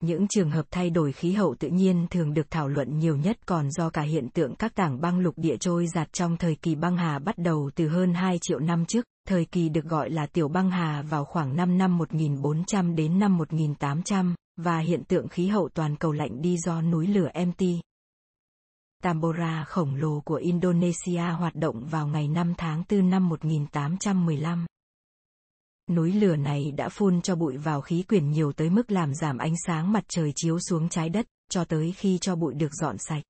Những trường hợp thay đổi khí hậu tự nhiên thường được thảo luận nhiều nhất còn do cả hiện tượng các tảng băng lục địa trôi giạt trong thời kỳ băng hà bắt đầu từ hơn 2 triệu năm trước, thời kỳ được gọi là tiểu băng hà vào khoảng 5 năm 1400 đến năm 1800, và hiện tượng khí hậu toàn cầu lạnh đi do núi lửa MT, Tambora khổng lồ của Indonesia hoạt động vào ngày 5 tháng 4 năm 1815. Núi lửa này đã phun cho bụi vào khí quyển nhiều tới mức làm giảm ánh sáng mặt trời chiếu xuống trái đất, cho tới khi cho bụi được dọn sạch.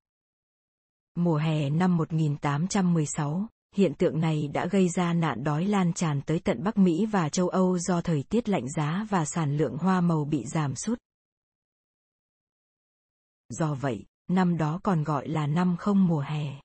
Mùa hè năm 1816, hiện tượng này đã gây ra nạn đói lan tràn tới tận Bắc Mỹ và châu Âu do thời tiết lạnh giá và sản lượng hoa màu bị giảm sút. Do vậy, năm đó còn gọi là năm không mùa hè.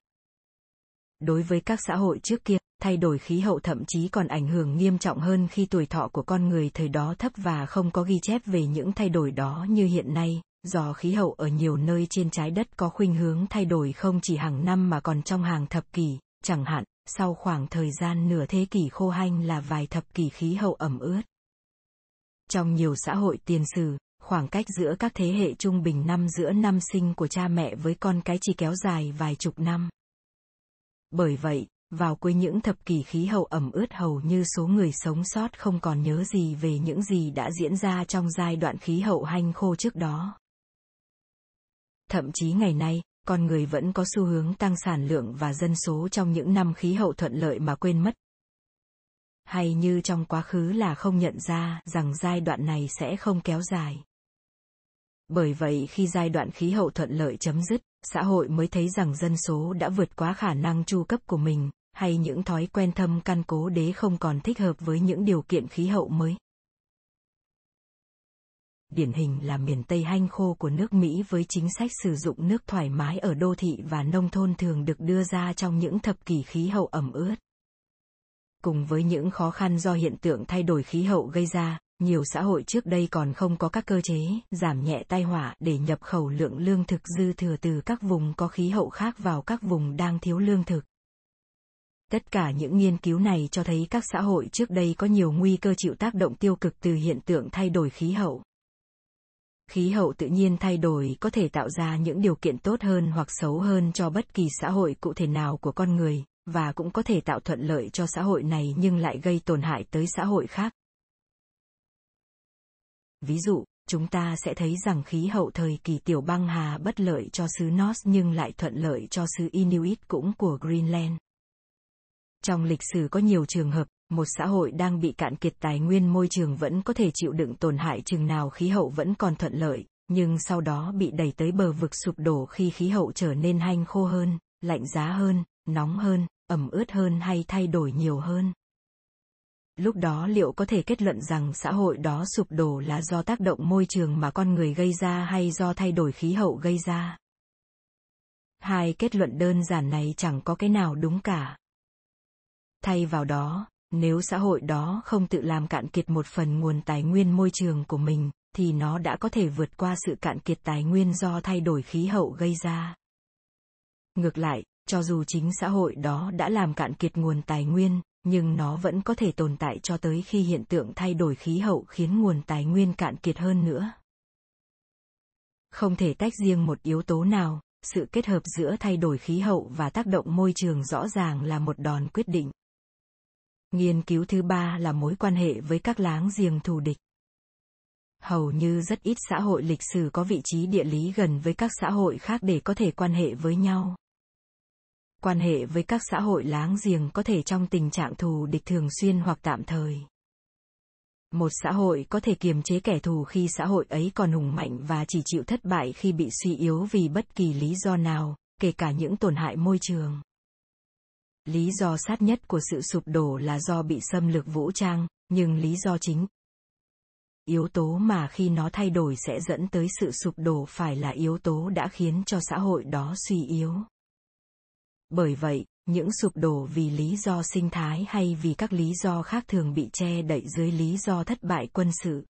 Đối với các xã hội trước kia, thay đổi khí hậu thậm chí còn ảnh hưởng nghiêm trọng hơn khi tuổi thọ của con người thời đó thấp và không có ghi chép về những thay đổi đó như hiện nay, do khí hậu ở nhiều nơi trên trái đất có khuynh hướng thay đổi không chỉ hàng năm mà còn trong hàng thập kỷ, chẳng hạn, sau khoảng thời gian nửa thế kỷ khô hanh là vài thập kỷ khí hậu ẩm ướt. Trong nhiều xã hội tiền sử, khoảng cách giữa các thế hệ trung bình năm giữa năm sinh của cha mẹ với con cái chỉ kéo dài vài chục năm. Bởi vậy, vào cuối những thập kỷ khí hậu ẩm ướt hầu như số người sống sót không còn nhớ gì về những gì đã diễn ra trong giai đoạn khí hậu hanh khô trước đó. Thậm chí ngày nay, con người vẫn có xu hướng tăng sản lượng và dân số trong những năm khí hậu thuận lợi mà quên mất. Hay như trong quá khứ là không nhận ra rằng giai đoạn này sẽ không kéo dài. Bởi vậy khi giai đoạn khí hậu thuận lợi chấm dứt, xã hội mới thấy rằng dân số đã vượt quá khả năng chu cấp của mình, hay những thói quen thâm căn cố đế không còn thích hợp với những điều kiện khí hậu mới. Điển hình là miền Tây hanh khô của nước Mỹ với chính sách sử dụng nước thoải mái ở đô thị và nông thôn thường được đưa ra trong những thập kỷ khí hậu ẩm ướt. Cùng với những khó khăn do hiện tượng thay đổi khí hậu gây ra, nhiều xã hội trước đây còn không có các cơ chế giảm nhẹ tai họa để nhập khẩu lượng lương thực dư thừa từ các vùng có khí hậu khác vào các vùng đang thiếu lương thực. Tất cả những nghiên cứu này cho thấy các xã hội trước đây có nhiều nguy cơ chịu tác động tiêu cực từ hiện tượng thay đổi khí hậu. Khí hậu tự nhiên thay đổi có thể tạo ra những điều kiện tốt hơn hoặc xấu hơn cho bất kỳ xã hội cụ thể nào của con người, và cũng có thể tạo thuận lợi cho xã hội này nhưng lại gây tổn hại tới xã hội khác. Ví dụ, chúng ta sẽ thấy rằng khí hậu thời kỳ tiểu băng hà bất lợi cho xứ North nhưng lại thuận lợi cho xứ Inuit cũng của Greenland. Trong lịch sử có nhiều trường hợp, một xã hội đang bị cạn kiệt tài nguyên môi trường vẫn có thể chịu đựng tổn hại chừng nào khí hậu vẫn còn thuận lợi, nhưng sau đó bị đẩy tới bờ vực sụp đổ khi khí hậu trở nên hanh khô hơn, lạnh giá hơn, nóng hơn, ẩm ướt hơn hay thay đổi nhiều hơn. Lúc đó liệu có thể kết luận rằng xã hội đó sụp đổ là do tác động môi trường mà con người gây ra hay do thay đổi khí hậu gây ra? Hai kết luận đơn giản này chẳng có cái nào đúng cả. Thay vào đó, nếu xã hội đó không tự làm cạn kiệt một phần nguồn tài nguyên môi trường của mình, thì nó đã có thể vượt qua sự cạn kiệt tài nguyên do thay đổi khí hậu gây ra. Ngược lại, cho dù chính xã hội đó đã làm cạn kiệt nguồn tài nguyên, nhưng nó vẫn có thể tồn tại cho tới khi hiện tượng thay đổi khí hậu khiến nguồn tài nguyên cạn kiệt hơn nữa. Không thể tách riêng một yếu tố nào, sự kết hợp giữa thay đổi khí hậu và tác động môi trường rõ ràng là một đòn quyết định. Nghiên cứu thứ ba là mối quan hệ với các láng giềng thù địch. Hầu như rất ít xã hội lịch sử có vị trí địa lý gần với các xã hội khác để có thể quan hệ với nhau. Quan hệ với các xã hội láng giềng có thể trong tình trạng thù địch thường xuyên hoặc tạm thời. Một xã hội có thể kiềm chế kẻ thù khi xã hội ấy còn hùng mạnh và chỉ chịu thất bại khi bị suy yếu vì bất kỳ lý do nào, kể cả những tổn hại môi trường. Lý do sát nhất của sự sụp đổ là do bị xâm lược vũ trang, nhưng lý do chính yếu tố mà khi nó thay đổi sẽ dẫn tới sự sụp đổ phải là yếu tố đã khiến cho xã hội đó suy yếu. Bởi vậy, những sụp đổ vì lý do sinh thái hay vì các lý do khác thường bị che đậy dưới lý do thất bại quân sự.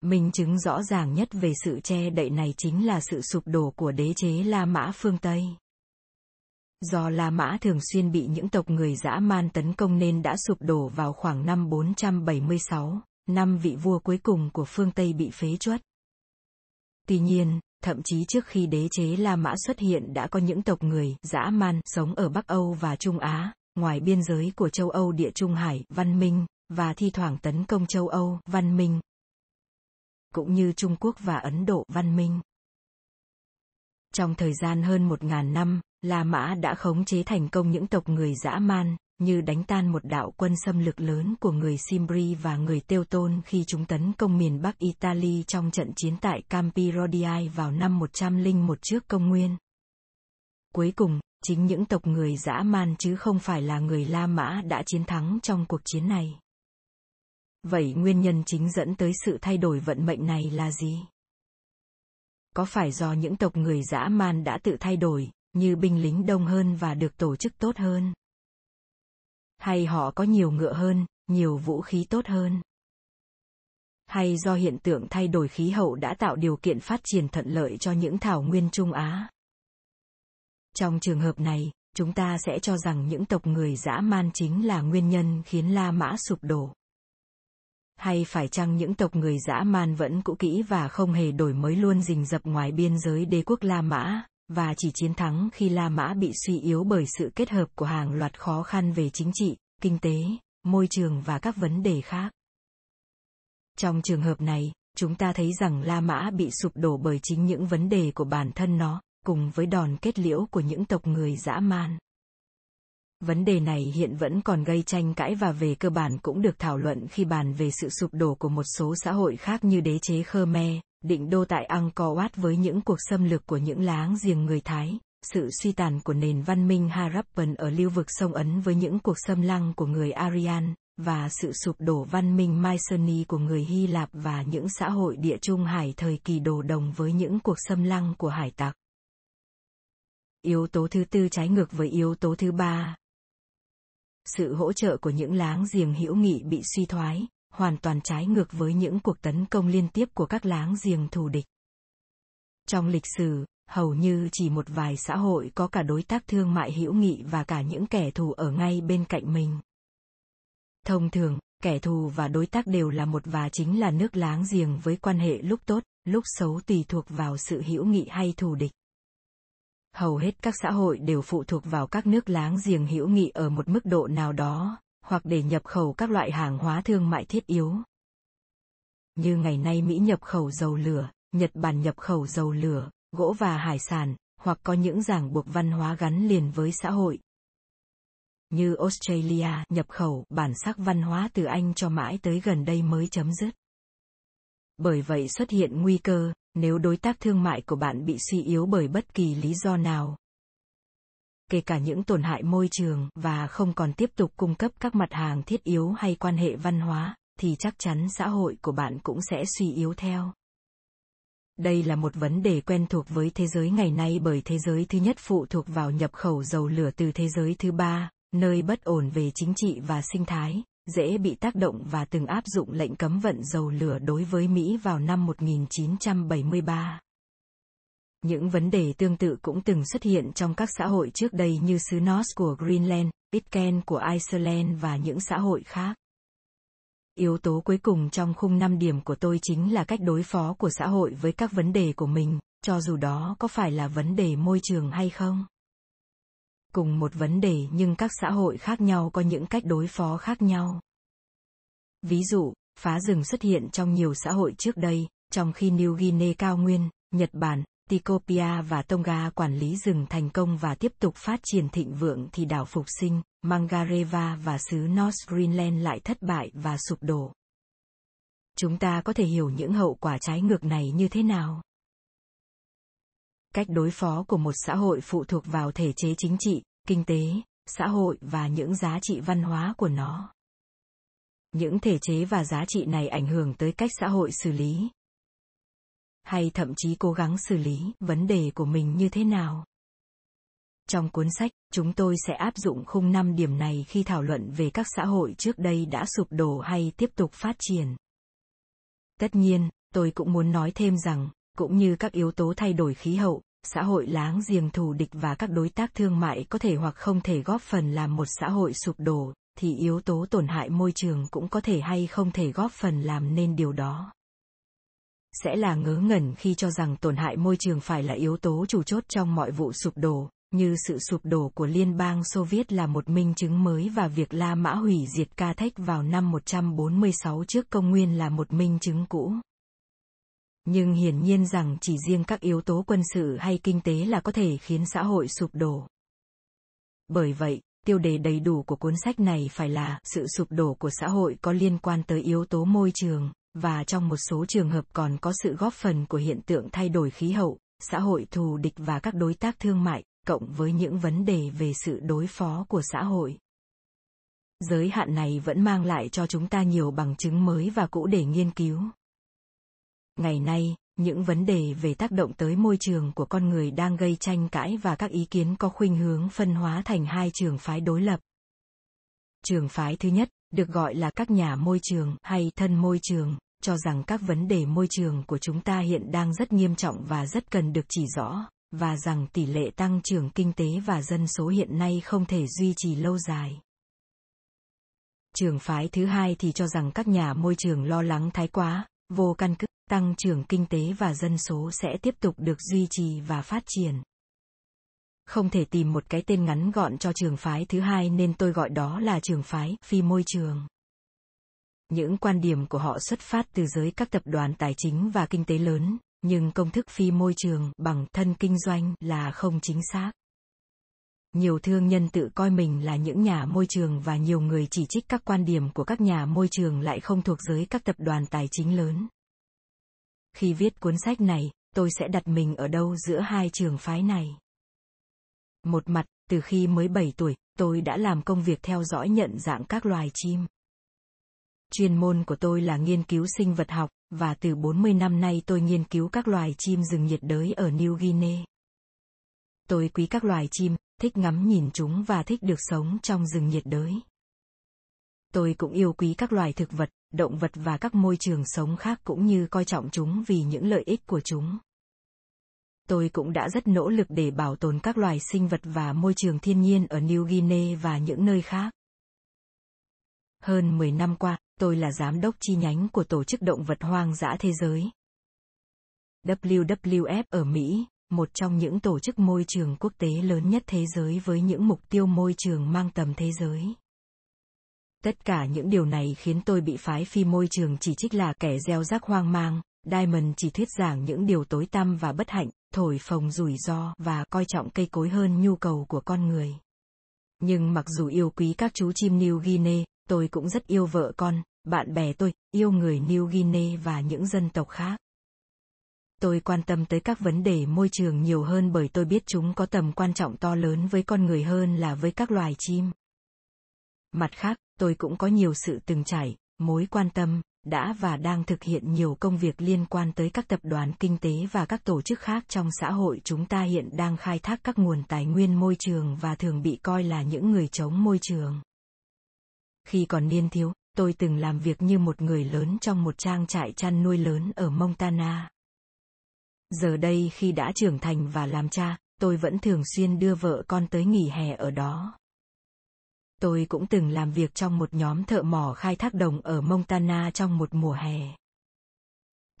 Minh chứng rõ ràng nhất về sự che đậy này chính là sự sụp đổ của đế chế La Mã phương Tây. Do La Mã thường xuyên bị những tộc người dã man tấn công nên đã sụp đổ vào khoảng năm 476, năm vị vua cuối cùng của phương Tây bị phế truất. Tuy nhiên, thậm chí trước khi đế chế La Mã xuất hiện đã có những tộc người dã man sống ở Bắc Âu và Trung Á, ngoài biên giới của châu Âu địa Trung Hải văn minh, và thi thoảng tấn công châu Âu văn minh, cũng như Trung Quốc và Ấn Độ văn minh. Trong thời gian hơn một ngàn năm, La Mã đã khống chế thành công những tộc người dã man, như đánh tan một đạo quân xâm lược lớn của người Cimbri và người Teuton khi chúng tấn công miền Bắc Italy trong trận chiến tại Campi Rodii vào năm 101 trước công nguyên. Cuối cùng, chính những tộc người dã man chứ không phải là người La Mã đã chiến thắng trong cuộc chiến này. Vậy nguyên nhân chính dẫn tới sự thay đổi vận mệnh này là gì? Có phải do những tộc người dã man đã tự thay đổi, như binh lính đông hơn và được tổ chức tốt hơn? Hay họ có nhiều ngựa hơn, nhiều vũ khí tốt hơn? Hay do hiện tượng thay đổi khí hậu đã tạo điều kiện phát triển thuận lợi cho những thảo nguyên Trung Á? Trong trường hợp này, chúng ta sẽ cho rằng những tộc người dã man chính là nguyên nhân khiến La Mã sụp đổ. Hay phải chăng những tộc người dã man vẫn cũ kỹ và không hề đổi mới luôn rình rập ngoài biên giới đế quốc La Mã, và chỉ chiến thắng khi La Mã bị suy yếu bởi sự kết hợp của hàng loạt khó khăn về chính trị, kinh tế, môi trường và các vấn đề khác. Trong trường hợp này, chúng ta thấy rằng La Mã bị sụp đổ bởi chính những vấn đề của bản thân nó, cùng với đòn kết liễu của những tộc người dã man. Vấn đề này hiện vẫn còn gây tranh cãi và về cơ bản cũng được thảo luận khi bàn về sự sụp đổ của một số xã hội khác như đế chế Khmer, định đô tại Angkor Wat với những cuộc xâm lược của những láng giềng người Thái, sự suy tàn của nền văn minh Harappan ở lưu vực sông Ấn với những cuộc xâm lăng của người Aryan, và sự sụp đổ văn minh Mycenae của người Hy Lạp và những xã hội địa trung hải thời kỳ đồ đồng với những cuộc xâm lăng của hải tặc. Yếu tố thứ tư trái ngược với yếu tố thứ ba. Sự hỗ trợ của những láng giềng hữu nghị bị suy thoái, hoàn toàn trái ngược với những cuộc tấn công liên tiếp của các láng giềng thù địch. Trong lịch sử, hầu như chỉ một vài xã hội có cả đối tác thương mại hữu nghị và cả những kẻ thù ở ngay bên cạnh mình. Thông thường, kẻ thù và đối tác đều là một và chính là nước láng giềng với quan hệ lúc tốt, lúc xấu tùy thuộc vào sự hữu nghị hay thù địch. Hầu hết các xã hội đều phụ thuộc vào các nước láng giềng hữu nghị ở một mức độ nào đó, hoặc để nhập khẩu các loại hàng hóa thương mại thiết yếu. Như ngày nay Mỹ nhập khẩu dầu lửa, Nhật Bản nhập khẩu dầu lửa, gỗ và hải sản, hoặc có những ràng buộc văn hóa gắn liền với xã hội. Như Australia nhập khẩu bản sắc văn hóa từ Anh cho mãi tới gần đây mới chấm dứt. Bởi vậy xuất hiện nguy cơ, nếu đối tác thương mại của bạn bị suy yếu bởi bất kỳ lý do nào, kể cả những tổn hại môi trường và không còn tiếp tục cung cấp các mặt hàng thiết yếu hay quan hệ văn hóa, thì chắc chắn xã hội của bạn cũng sẽ suy yếu theo. Đây là một vấn đề quen thuộc với thế giới ngày nay bởi thế giới thứ nhất phụ thuộc vào nhập khẩu dầu lửa từ thế giới thứ ba, nơi bất ổn về chính trị và sinh thái, dễ bị tác động và từng áp dụng lệnh cấm vận dầu lửa đối với Mỹ vào năm 1973. Những vấn đề tương tự cũng từng xuất hiện trong các xã hội trước đây như xứ Norse của Greenland, Pitcairn của Iceland và những xã hội khác. Yếu tố cuối cùng trong khung 5 điểm của tôi chính là cách đối phó của xã hội với các vấn đề của mình, cho dù đó có phải là vấn đề môi trường hay không. Cùng một vấn đề nhưng các xã hội khác nhau có những cách đối phó khác nhau. Ví dụ, phá rừng xuất hiện trong nhiều xã hội trước đây, trong khi New Guinea cao nguyên, Nhật Bản, Tikopia và Tonga quản lý rừng thành công và tiếp tục phát triển thịnh vượng thì đảo phục sinh, Mangareva và xứ North Greenland lại thất bại và sụp đổ. Chúng ta có thể hiểu những hậu quả trái ngược này như thế nào? Cách đối phó của một xã hội phụ thuộc vào thể chế chính trị, kinh tế, xã hội và những giá trị văn hóa của nó. Những thể chế và giá trị này ảnh hưởng tới cách xã hội xử lý, hay thậm chí cố gắng xử lý vấn đề của mình như thế nào. Trong cuốn sách, chúng tôi sẽ áp dụng khung 5 điểm này khi thảo luận về các xã hội trước đây đã sụp đổ hay tiếp tục phát triển. Tất nhiên, tôi cũng muốn nói thêm rằng, cũng như các yếu tố thay đổi khí hậu, xã hội láng giềng thù địch và các đối tác thương mại có thể hoặc không thể góp phần làm một xã hội sụp đổ, thì yếu tố tổn hại môi trường cũng có thể hay không thể góp phần làm nên điều đó sẽ là ngớ ngẩn khi cho rằng tổn hại môi trường phải là yếu tố chủ chốt trong mọi vụ sụp đổ, như sự sụp đổ của Liên bang Xô Viết là một minh chứng mới và việc La Mã hủy diệt Ca Thách vào năm 146 trước công nguyên là một minh chứng cũ. Nhưng hiển nhiên rằng chỉ riêng các yếu tố quân sự hay kinh tế là có thể khiến xã hội sụp đổ. Bởi vậy, tiêu đề đầy đủ của cuốn sách này phải là sự sụp đổ của xã hội có liên quan tới yếu tố môi trường, và trong một số trường hợp còn có sự góp phần của hiện tượng thay đổi khí hậu, xã hội thù địch và các đối tác thương mại, cộng với những vấn đề về sự đối phó của xã hội. Giới hạn này vẫn mang lại cho chúng ta nhiều bằng chứng mới và cũ để nghiên cứu. Ngày nay, những vấn đề về tác động tới môi trường của con người đang gây tranh cãi và các ý kiến có khuynh hướng phân hóa thành hai trường phái đối lập. Trường phái thứ nhất, được gọi là các nhà môi trường hay thân môi trường, cho rằng các vấn đề môi trường của chúng ta hiện đang rất nghiêm trọng và rất cần được chỉ rõ, và rằng tỷ lệ tăng trưởng kinh tế và dân số hiện nay không thể duy trì lâu dài. Trường phái thứ hai thì cho rằng các nhà môi trường lo lắng thái quá, vô căn cứ, tăng trưởng kinh tế và dân số sẽ tiếp tục được duy trì và phát triển. Không thể tìm một cái tên ngắn gọn cho trường phái thứ hai nên tôi gọi đó là trường phái phi môi trường. Những quan điểm của họ xuất phát từ giới các tập đoàn tài chính và kinh tế lớn, nhưng công thức phi môi trường bằng thân kinh doanh là không chính xác. Nhiều thương nhân tự coi mình là những nhà môi trường và nhiều người chỉ trích các quan điểm của các nhà môi trường lại không thuộc giới các tập đoàn tài chính lớn. Khi viết cuốn sách này, tôi sẽ đặt mình ở đâu giữa hai trường phái này. Một mặt, từ khi mới 7 tuổi, tôi đã làm công việc theo dõi nhận dạng các loài chim. Chuyên môn của tôi là nghiên cứu sinh vật học, và từ 40 năm nay tôi nghiên cứu các loài chim rừng nhiệt đới ở New Guinea. Tôi quý các loài chim, thích ngắm nhìn chúng và thích được sống trong rừng nhiệt đới. Tôi cũng yêu quý các loài thực vật, động vật và các môi trường sống khác cũng như coi trọng chúng vì những lợi ích của chúng. Tôi cũng đã rất nỗ lực để bảo tồn các loài sinh vật và môi trường thiên nhiên ở New Guinea và những nơi khác. Hơn 10 năm qua, tôi là giám đốc chi nhánh của Tổ chức Động vật Hoang dã Thế giới. WWF ở Mỹ, một trong những tổ chức môi trường quốc tế lớn nhất thế giới với những mục tiêu môi trường mang tầm thế giới. Tất cả những điều này khiến tôi bị phái phi môi trường chỉ trích là kẻ gieo rắc hoang mang, Diamond chỉ thuyết giảng những điều tối tăm và bất hạnh, thổi phồng rủi ro và coi trọng cây cối hơn nhu cầu của con người. Nhưng mặc dù yêu quý các chú chim New Guinea, tôi cũng rất yêu vợ con, bạn bè tôi, yêu người New Guinea và những dân tộc khác. Tôi quan tâm tới các vấn đề môi trường nhiều hơn bởi tôi biết chúng có tầm quan trọng to lớn với con người hơn là với các loài chim. Mặt khác, tôi cũng có nhiều sự từng trải, mối quan tâm, đã và đang thực hiện nhiều công việc liên quan tới các tập đoàn kinh tế và các tổ chức khác trong xã hội chúng ta hiện đang khai thác các nguồn tài nguyên môi trường và thường bị coi là những người chống môi trường. Khi còn niên thiếu, tôi từng làm việc như một người lớn trong một trang trại chăn nuôi lớn ở Montana. Giờ đây khi đã trưởng thành và làm cha, tôi vẫn thường xuyên đưa vợ con tới nghỉ hè ở đó. Tôi cũng từng làm việc trong một nhóm thợ mỏ khai thác đồng ở Montana trong một mùa hè.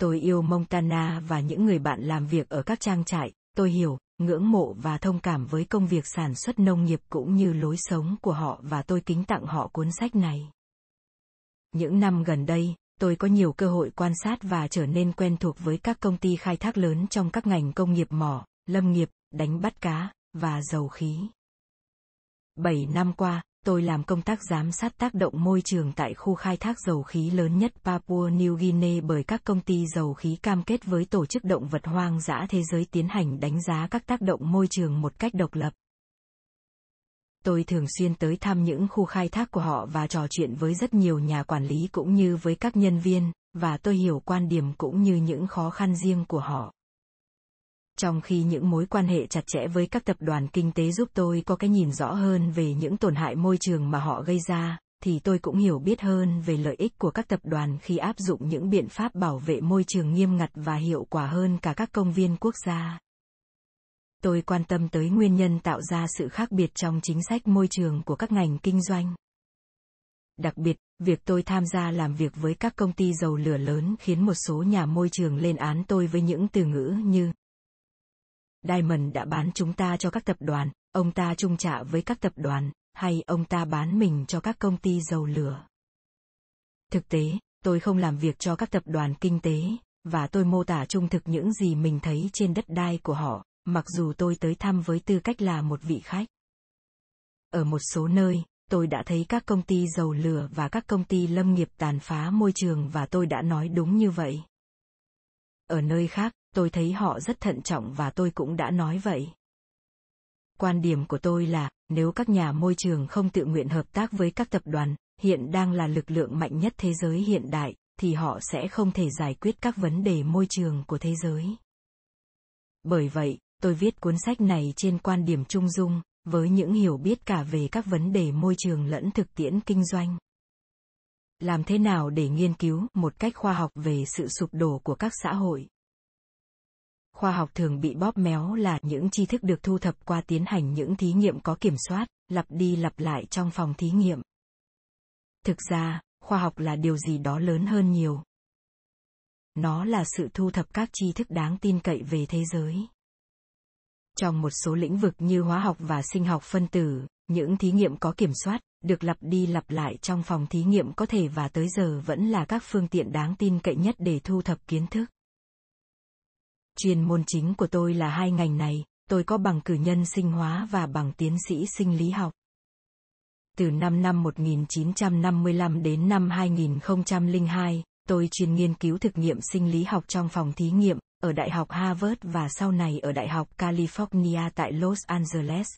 Tôi yêu Montana và những người bạn làm việc ở các trang trại, tôi hiểu, ngưỡng mộ và thông cảm với công việc sản xuất nông nghiệp cũng như lối sống của họ và tôi kính tặng họ cuốn sách này. Những năm gần đây, tôi có nhiều cơ hội quan sát và trở nên quen thuộc với các công ty khai thác lớn trong các ngành công nghiệp mỏ, lâm nghiệp, đánh bắt cá và dầu khí. 7 năm qua, tôi làm công tác giám sát tác động môi trường tại khu khai thác dầu khí lớn nhất Papua New Guinea bởi các công ty dầu khí cam kết với Tổ chức Động vật Hoang dã Thế giới tiến hành đánh giá các tác động môi trường một cách độc lập. Tôi thường xuyên tới thăm những khu khai thác của họ và trò chuyện với rất nhiều nhà quản lý cũng như với các nhân viên, và tôi hiểu quan điểm cũng như những khó khăn riêng của họ trong khi những mối quan hệ chặt chẽ với các tập đoàn kinh tế giúp tôi có cái nhìn rõ hơn về những tổn hại môi trường mà họ gây ra, thì tôi cũng hiểu biết hơn về lợi ích của các tập đoàn khi áp dụng những biện pháp bảo vệ môi trường nghiêm ngặt và hiệu quả hơn cả các công viên quốc gia. Tôi quan tâm tới nguyên nhân tạo ra sự khác biệt trong chính sách môi trường của các ngành kinh doanh. Đặc biệt, việc tôi tham gia làm việc với các công ty dầu lửa lớn khiến một số nhà môi trường lên án tôi với những từ ngữ như Diamond đã bán chúng ta cho các tập đoàn, ông ta chung trả với các tập đoàn, hay ông ta bán mình cho các công ty dầu lửa. Thực tế, tôi không làm việc cho các tập đoàn kinh tế, và tôi mô tả trung thực những gì mình thấy trên đất đai của họ, mặc dù tôi tới thăm với tư cách là một vị khách. Ở một số nơi, tôi đã thấy các công ty dầu lửa và các công ty lâm nghiệp tàn phá môi trường và tôi đã nói đúng như vậy. Ở nơi khác, tôi thấy họ rất thận trọng và tôi cũng đã nói vậy. Quan điểm của tôi là, nếu các nhà môi trường không tự nguyện hợp tác với các tập đoàn hiện đang là lực lượng mạnh nhất thế giới hiện đại, thì họ sẽ không thể giải quyết các vấn đề môi trường của thế giới. Bởi vậy, tôi viết cuốn sách này trên quan điểm trung dung, với những hiểu biết cả về các vấn đề môi trường lẫn thực tiễn kinh doanh. Làm thế nào để nghiên cứu một cách khoa học về sự sụp đổ của các xã hội? Khoa học thường bị bóp méo là những tri thức được thu thập qua tiến hành những thí nghiệm có kiểm soát, lặp đi lặp lại trong phòng thí nghiệm. Thực ra, khoa học là điều gì đó lớn hơn nhiều. Nó là sự thu thập các tri thức đáng tin cậy về thế giới. Trong một số lĩnh vực như hóa học và sinh học phân tử, những thí nghiệm có kiểm soát, được lặp đi lặp lại trong phòng thí nghiệm có thể và tới giờ vẫn là các phương tiện đáng tin cậy nhất để thu thập kiến thức chuyên môn chính của tôi là hai ngành này tôi có bằng cử nhân sinh hóa và bằng tiến sĩ sinh lý học từ năm năm 1955 đến năm 2002, tôi chuyên nghiên cứu thực nghiệm sinh lý học trong phòng thí nghiệm, ở Đại học Harvard và sau này ở Đại học California tại Los Angeles.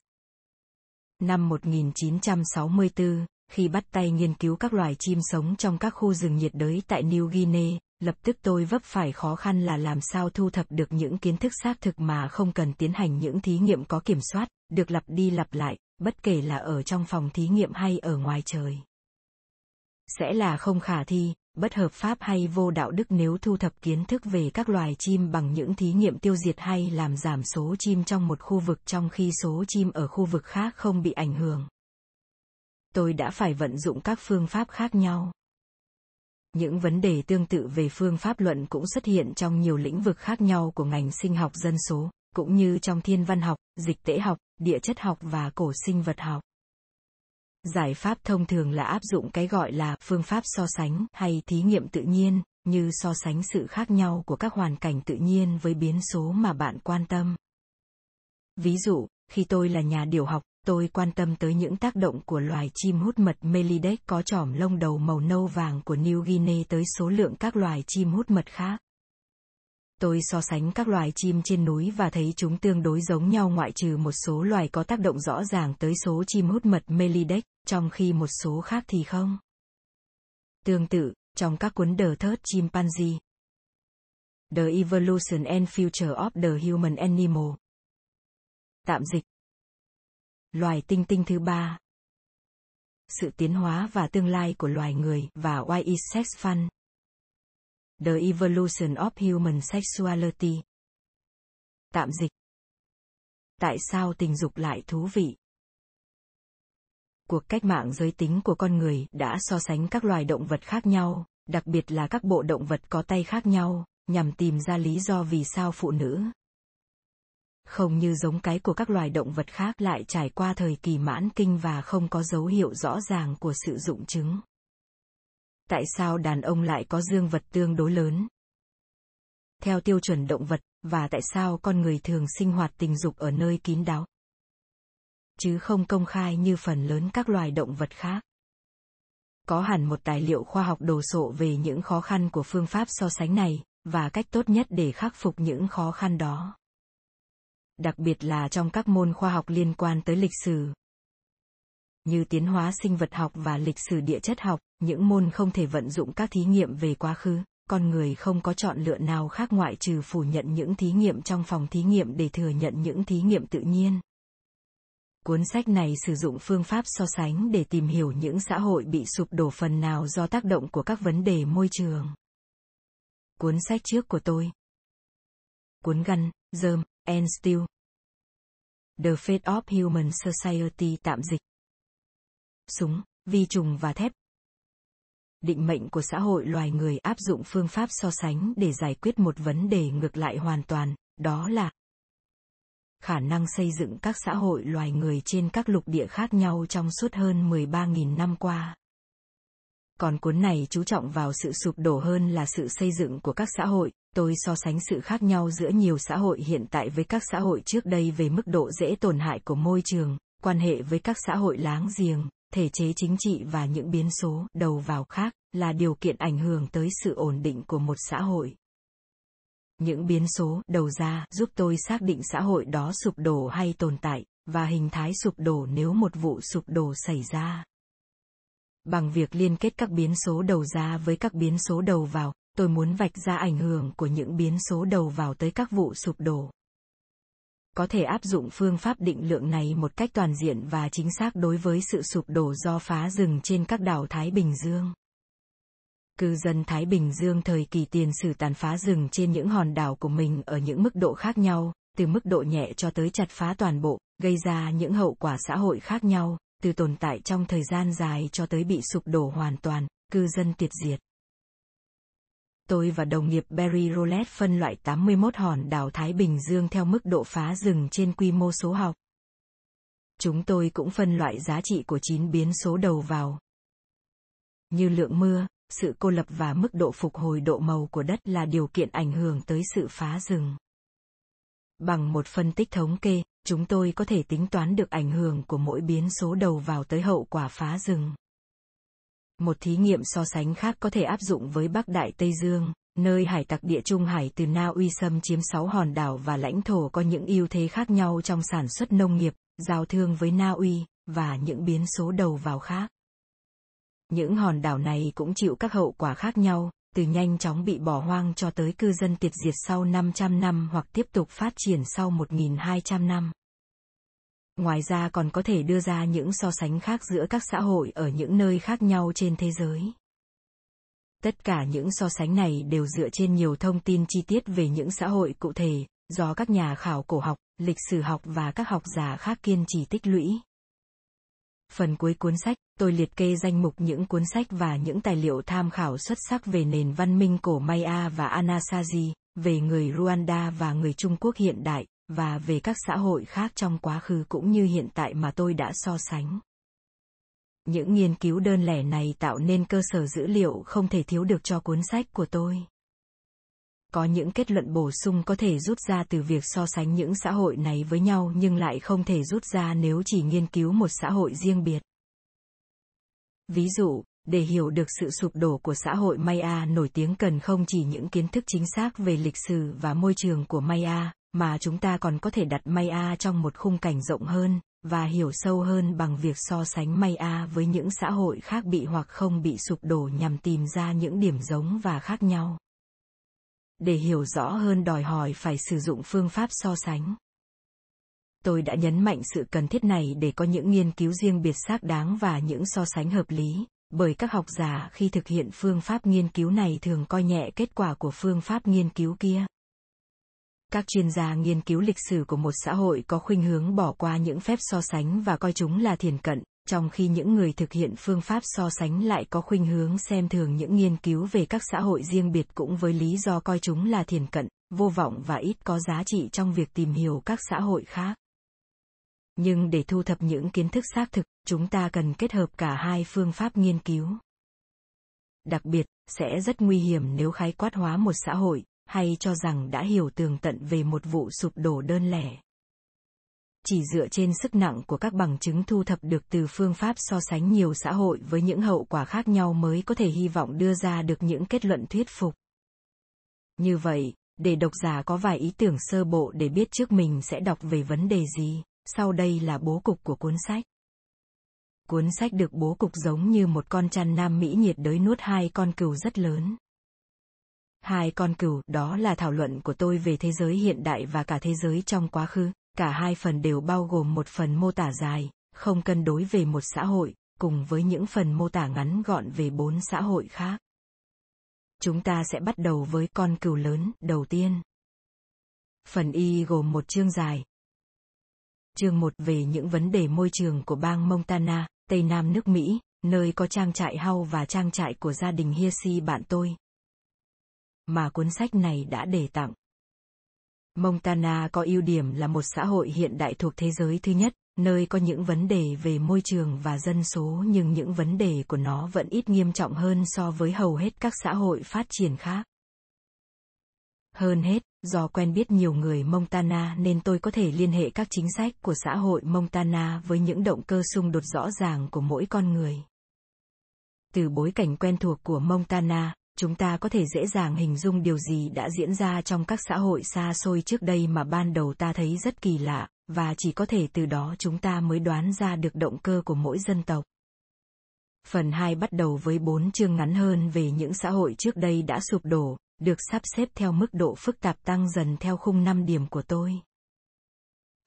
Năm 1964, khi bắt tay nghiên cứu các loài chim sống trong các khu rừng nhiệt đới tại New Guinea, lập tức tôi vấp phải khó khăn là làm sao thu thập được những kiến thức xác thực mà không cần tiến hành những thí nghiệm có kiểm soát, được lặp đi lặp lại, bất kể là ở trong phòng thí nghiệm hay ở ngoài trời. Sẽ là không khả thi, bất hợp pháp hay vô đạo đức nếu thu thập kiến thức về các loài chim bằng những thí nghiệm tiêu diệt hay làm giảm số chim trong một khu vực trong khi số chim ở khu vực khác không bị ảnh hưởng. Tôi đã phải vận dụng các phương pháp khác nhau. Những vấn đề tương tự về phương pháp luận cũng xuất hiện trong nhiều lĩnh vực khác nhau của ngành sinh học dân số, cũng như trong thiên văn học, dịch tễ học, địa chất học và cổ sinh vật học. Giải pháp thông thường là áp dụng cái gọi là phương pháp so sánh hay thí nghiệm tự nhiên, như so sánh sự khác nhau của các hoàn cảnh tự nhiên với biến số mà bạn quan tâm. Ví dụ, khi tôi là nhà điều học, tôi quan tâm tới những tác động của loài chim hút mật Melides có trỏm lông đầu màu nâu vàng của New Guinea tới số lượng các loài chim hút mật khác. Tôi so sánh các loài chim trên núi và thấy chúng tương đối giống nhau ngoại trừ một số loài có tác động rõ ràng tới số chim hút mật Melides, trong khi một số khác thì không. Tương tự, trong các cuốn đồ thớt chim Chimpanzee, The Evolution and Future of the Human Animal. Tạm dịch. Loài tinh tinh thứ ba. Sự tiến hóa và tương lai của loài người và Why is Sex Fun? The Evolution of Human Sexuality. Tạm dịch. Tại sao tình dục lại thú vị? Cuộc cách mạng giới tính của con người đã so sánh các loài động vật khác nhau, đặc biệt là các bộ động vật có tay khác nhau, nhằm tìm ra lý do vì sao phụ nữ không như giống cái của các loài động vật khác lại trải qua thời kỳ mãn kinh và không có dấu hiệu rõ ràng của sự dụng chứng. Tại sao đàn ông lại có dương vật tương đối lớn? Theo tiêu chuẩn động vật, và tại sao con người thường sinh hoạt tình dục ở nơi kín đáo? Chứ không công khai như phần lớn các loài động vật khác. Có hẳn một tài liệu khoa học đồ sộ về những khó khăn của phương pháp so sánh này, và cách tốt nhất để khắc phục những khó khăn đó đặc biệt là trong các môn khoa học liên quan tới lịch sử như tiến hóa sinh vật học và lịch sử địa chất học, những môn không thể vận dụng các thí nghiệm về quá khứ, con người không có chọn lựa nào khác ngoại trừ phủ nhận những thí nghiệm trong phòng thí nghiệm để thừa nhận những thí nghiệm tự nhiên. Cuốn sách này sử dụng phương pháp so sánh để tìm hiểu những xã hội bị sụp đổ phần nào do tác động của các vấn đề môi trường. Cuốn sách trước của tôi. Cuốn Gun, dơm and Steel. The Fate of Human Society tạm dịch súng, vi trùng và thép. Định mệnh của xã hội loài người áp dụng phương pháp so sánh để giải quyết một vấn đề ngược lại hoàn toàn, đó là khả năng xây dựng các xã hội loài người trên các lục địa khác nhau trong suốt hơn 13.000 năm qua. Còn cuốn này chú trọng vào sự sụp đổ hơn là sự xây dựng của các xã hội, tôi so sánh sự khác nhau giữa nhiều xã hội hiện tại với các xã hội trước đây về mức độ dễ tổn hại của môi trường, quan hệ với các xã hội láng giềng, thể chế chính trị và những biến số đầu vào khác là điều kiện ảnh hưởng tới sự ổn định của một xã hội. Những biến số đầu ra giúp tôi xác định xã hội đó sụp đổ hay tồn tại và hình thái sụp đổ nếu một vụ sụp đổ xảy ra. Bằng việc liên kết các biến số đầu ra với các biến số đầu vào tôi muốn vạch ra ảnh hưởng của những biến số đầu vào tới các vụ sụp đổ có thể áp dụng phương pháp định lượng này một cách toàn diện và chính xác đối với sự sụp đổ do phá rừng trên các đảo Thái Bình Dương. Cư dân Thái Bình Dương thời kỳ tiền sử tàn phá rừng trên những hòn đảo của mình ở những mức độ khác nhau, từ mức độ nhẹ cho tới chặt phá toàn bộ, gây ra những hậu quả xã hội khác nhau, từ tồn tại trong thời gian dài cho tới bị sụp đổ hoàn toàn, cư dân tuyệt diệt. Tôi và đồng nghiệp Barry Roulette phân loại 81 hòn đảo Thái Bình Dương theo mức độ phá rừng trên quy mô số học. Chúng tôi cũng phân loại giá trị của 9 biến số đầu vào. Như lượng mưa, sự cô lập và mức độ phục hồi độ màu của đất là điều kiện ảnh hưởng tới sự phá rừng. Bằng một phân tích thống kê, chúng tôi có thể tính toán được ảnh hưởng của mỗi biến số đầu vào tới hậu quả phá rừng. Một thí nghiệm so sánh khác có thể áp dụng với Bắc Đại Tây Dương, nơi hải tặc địa Trung Hải từ Na Uy xâm chiếm 6 hòn đảo và lãnh thổ có những ưu thế khác nhau trong sản xuất nông nghiệp, giao thương với Na Uy, và những biến số đầu vào khác. Những hòn đảo này cũng chịu các hậu quả khác nhau, từ nhanh chóng bị bỏ hoang cho tới cư dân tiệt diệt sau 500 năm hoặc tiếp tục phát triển sau 1.200 năm. Ngoài ra còn có thể đưa ra những so sánh khác giữa các xã hội ở những nơi khác nhau trên thế giới. Tất cả những so sánh này đều dựa trên nhiều thông tin chi tiết về những xã hội cụ thể, do các nhà khảo cổ học, lịch sử học và các học giả khác kiên trì tích lũy. Phần cuối cuốn sách, tôi liệt kê danh mục những cuốn sách và những tài liệu tham khảo xuất sắc về nền văn minh cổ Maya và Anasazi, về người Rwanda và người Trung Quốc hiện đại, và về các xã hội khác trong quá khứ cũng như hiện tại mà tôi đã so sánh. Những nghiên cứu đơn lẻ này tạo nên cơ sở dữ liệu không thể thiếu được cho cuốn sách của tôi. Có những kết luận bổ sung có thể rút ra từ việc so sánh những xã hội này với nhau nhưng lại không thể rút ra nếu chỉ nghiên cứu một xã hội riêng biệt. Ví dụ, để hiểu được sự sụp đổ của xã hội Maya nổi tiếng cần không chỉ những kiến thức chính xác về lịch sử và môi trường của Maya, mà chúng ta còn có thể đặt Maya trong một khung cảnh rộng hơn, và hiểu sâu hơn bằng việc so sánh Maya với những xã hội khác bị hoặc không bị sụp đổ nhằm tìm ra những điểm giống và khác nhau. Để hiểu rõ hơn đòi hỏi phải sử dụng phương pháp so sánh. Tôi đã nhấn mạnh sự cần thiết này để có những nghiên cứu riêng biệt xác đáng và những so sánh hợp lý, bởi các học giả khi thực hiện phương pháp nghiên cứu này thường coi nhẹ kết quả của phương pháp nghiên cứu kia. Các chuyên gia nghiên cứu lịch sử của một xã hội có khuynh hướng bỏ qua những phép so sánh và coi chúng là thiền cận, trong khi những người thực hiện phương pháp so sánh lại có khuynh hướng xem thường những nghiên cứu về các xã hội riêng biệt cũng với lý do coi chúng là thiền cận, vô vọng và ít có giá trị trong việc tìm hiểu các xã hội khác nhưng để thu thập những kiến thức xác thực chúng ta cần kết hợp cả hai phương pháp nghiên cứu đặc biệt sẽ rất nguy hiểm nếu khái quát hóa một xã hội hay cho rằng đã hiểu tường tận về một vụ sụp đổ đơn lẻ. Chỉ dựa trên sức nặng của các bằng chứng thu thập được từ phương pháp so sánh nhiều xã hội với những hậu quả khác nhau mới có thể hy vọng đưa ra được những kết luận thuyết phục. Như vậy, để độc giả có vài ý tưởng sơ bộ để biết trước mình sẽ đọc về vấn đề gì, sau đây là bố cục của cuốn sách. Cuốn sách được bố cục giống như một con chăn nam Mỹ nhiệt đới nuốt hai con cừu rất lớn. Hai con cừu, đó là thảo luận của tôi về thế giới hiện đại và cả thế giới trong quá khứ. Cả hai phần đều bao gồm một phần mô tả dài, không cân đối về một xã hội, cùng với những phần mô tả ngắn gọn về bốn xã hội khác. Chúng ta sẽ bắt đầu với con cừu lớn đầu tiên. Phần Y gồm một chương dài. Chương 1 về những vấn đề môi trường của bang Montana, Tây Nam nước Mỹ, nơi có trang trại hau và trang trại của gia đình Hiesi bạn tôi, mà cuốn sách này đã để tặng. Montana có ưu điểm là một xã hội hiện đại thuộc thế giới thứ nhất, nơi có những vấn đề về môi trường và dân số nhưng những vấn đề của nó vẫn ít nghiêm trọng hơn so với hầu hết các xã hội phát triển khác. Hơn hết, do quen biết nhiều người Montana nên tôi có thể liên hệ các chính sách của xã hội Montana với những động cơ xung đột rõ ràng của mỗi con người. Từ bối cảnh quen thuộc của Montana, chúng ta có thể dễ dàng hình dung điều gì đã diễn ra trong các xã hội xa xôi trước đây mà ban đầu ta thấy rất kỳ lạ và chỉ có thể từ đó chúng ta mới đoán ra được động cơ của mỗi dân tộc phần 2 bắt đầu với bốn chương ngắn hơn về những xã hội trước đây đã sụp đổ, được sắp xếp theo mức độ phức tạp tăng dần theo khung 5 điểm của tôi.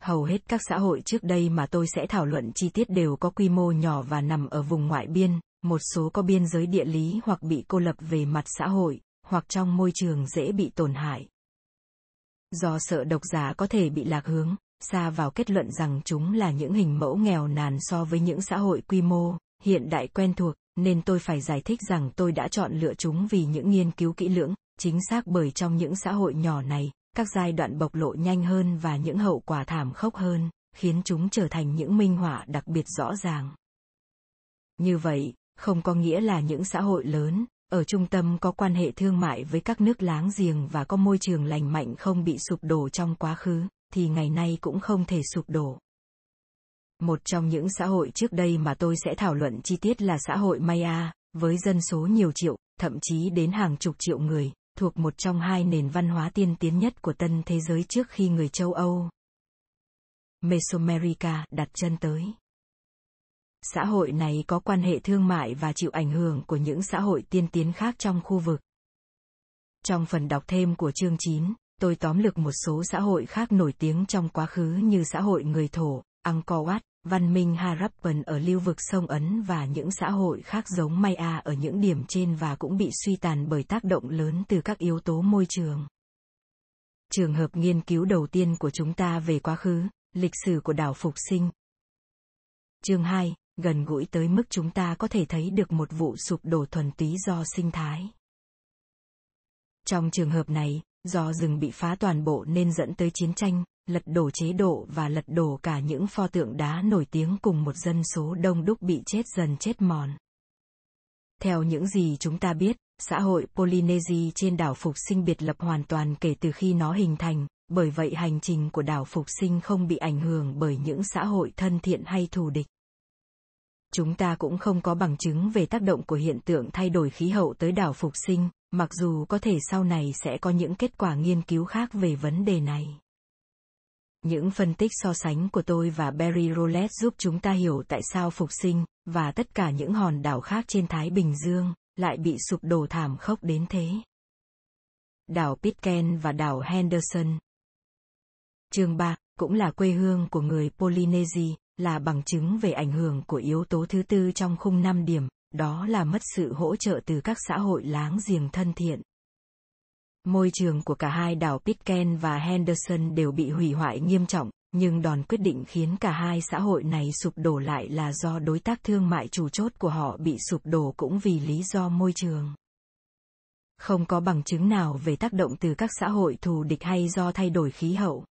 Hầu hết các xã hội trước đây mà tôi sẽ thảo luận chi tiết đều có quy mô nhỏ và nằm ở vùng ngoại biên, một số có biên giới địa lý hoặc bị cô lập về mặt xã hội, hoặc trong môi trường dễ bị tổn hại. Do sợ độc giả có thể bị lạc hướng, xa vào kết luận rằng chúng là những hình mẫu nghèo nàn so với những xã hội quy mô, hiện đại quen thuộc, nên tôi phải giải thích rằng tôi đã chọn lựa chúng vì những nghiên cứu kỹ lưỡng, chính xác bởi trong những xã hội nhỏ này, các giai đoạn bộc lộ nhanh hơn và những hậu quả thảm khốc hơn, khiến chúng trở thành những minh họa đặc biệt rõ ràng. Như vậy, không có nghĩa là những xã hội lớn, ở trung tâm có quan hệ thương mại với các nước láng giềng và có môi trường lành mạnh không bị sụp đổ trong quá khứ, thì ngày nay cũng không thể sụp đổ. Một trong những xã hội trước đây mà tôi sẽ thảo luận chi tiết là xã hội Maya, với dân số nhiều triệu, thậm chí đến hàng chục triệu người, thuộc một trong hai nền văn hóa tiên tiến nhất của tân thế giới trước khi người châu Âu, Mesoamerica đặt chân tới. Xã hội này có quan hệ thương mại và chịu ảnh hưởng của những xã hội tiên tiến khác trong khu vực. Trong phần đọc thêm của chương 9, tôi tóm lược một số xã hội khác nổi tiếng trong quá khứ như xã hội người Thổ, Angkor Wat, văn minh Harappan ở lưu vực sông Ấn và những xã hội khác giống Maya ở những điểm trên và cũng bị suy tàn bởi tác động lớn từ các yếu tố môi trường. Trường hợp nghiên cứu đầu tiên của chúng ta về quá khứ, lịch sử của đảo Phục Sinh. Chương 2, gần gũi tới mức chúng ta có thể thấy được một vụ sụp đổ thuần túy do sinh thái. Trong trường hợp này, do rừng bị phá toàn bộ nên dẫn tới chiến tranh, lật đổ chế độ và lật đổ cả những pho tượng đá nổi tiếng cùng một dân số đông đúc bị chết dần chết mòn. Theo những gì chúng ta biết, xã hội Polynesia trên đảo Phục Sinh biệt lập hoàn toàn kể từ khi nó hình thành, bởi vậy hành trình của đảo Phục Sinh không bị ảnh hưởng bởi những xã hội thân thiện hay thù địch. Chúng ta cũng không có bằng chứng về tác động của hiện tượng thay đổi khí hậu tới đảo Phục Sinh, mặc dù có thể sau này sẽ có những kết quả nghiên cứu khác về vấn đề này. Những phân tích so sánh của tôi và Barry Roulette giúp chúng ta hiểu tại sao Phục Sinh, và tất cả những hòn đảo khác trên Thái Bình Dương, lại bị sụp đổ thảm khốc đến thế. Đảo Pitcairn và đảo Henderson. Chương 3, cũng là quê hương của người Polynesia, là bằng chứng về ảnh hưởng của yếu tố thứ tư trong khung 5 điểm, đó là mất sự hỗ trợ từ các xã hội láng giềng thân thiện. Môi trường của cả hai đảo Pitcairn và Henderson đều bị hủy hoại nghiêm trọng, nhưng đòn quyết định khiến cả hai xã hội này sụp đổ lại là do đối tác thương mại chủ chốt của họ bị sụp đổ cũng vì lý do môi trường. Không có bằng chứng nào về tác động từ các xã hội thù địch hay do thay đổi khí hậu.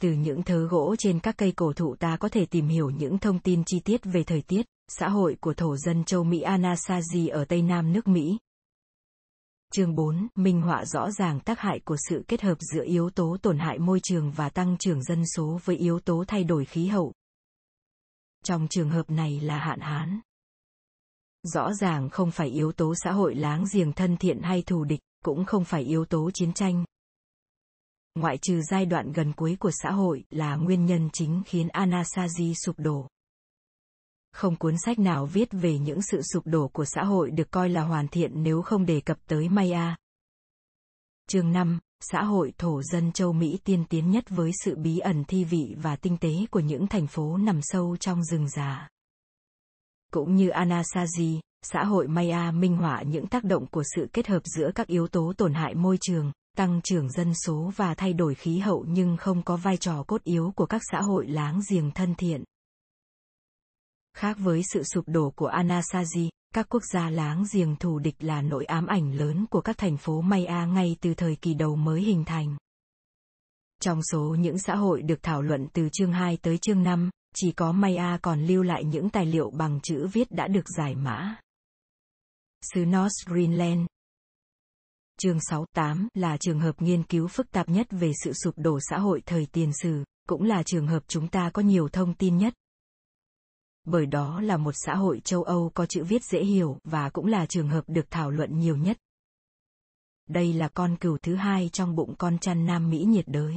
Từ những thớ gỗ trên các cây cổ thụ ta có thể tìm hiểu những thông tin chi tiết về thời tiết, xã hội của thổ dân châu Mỹ Anasazi ở Tây Nam nước Mỹ. Chương 4, minh họa rõ ràng tác hại của sự kết hợp giữa yếu tố tổn hại môi trường và tăng trưởng dân số với yếu tố thay đổi khí hậu. Trong trường hợp này là hạn hán. Rõ ràng không phải yếu tố xã hội láng giềng thân thiện hay thù địch, cũng không phải yếu tố chiến tranh, ngoại trừ giai đoạn gần cuối của xã hội là nguyên nhân chính khiến Anasazi sụp đổ. Không cuốn sách nào viết về những sự sụp đổ của xã hội được coi là hoàn thiện nếu không đề cập tới Maya. Chương 5, xã hội thổ dân châu Mỹ tiên tiến nhất với sự bí ẩn thi vị và tinh tế của những thành phố nằm sâu trong rừng già. Cũng như Anasazi, xã hội Maya minh họa những tác động của sự kết hợp giữa các yếu tố tổn hại môi trường, tăng trưởng dân số và thay đổi khí hậu nhưng không có vai trò cốt yếu của các xã hội láng giềng thân thiện. Khác với sự sụp đổ của Anasazi, các quốc gia láng giềng thù địch là nỗi ám ảnh lớn của các thành phố Maya ngay từ thời kỳ đầu mới hình thành. Trong số những xã hội được thảo luận từ chương 2 tới chương 5, chỉ có Maya còn lưu lại những tài liệu bằng chữ viết đã được giải mã. Xứ North Greenland, Chương 68 là trường hợp nghiên cứu phức tạp nhất về sự sụp đổ xã hội thời tiền sử, cũng là trường hợp chúng ta có nhiều thông tin nhất. Bởi đó là một xã hội châu Âu có chữ viết dễ hiểu và cũng là trường hợp được thảo luận nhiều nhất. Đây là con cừu thứ hai trong bụng con chăn Nam Mỹ nhiệt đới.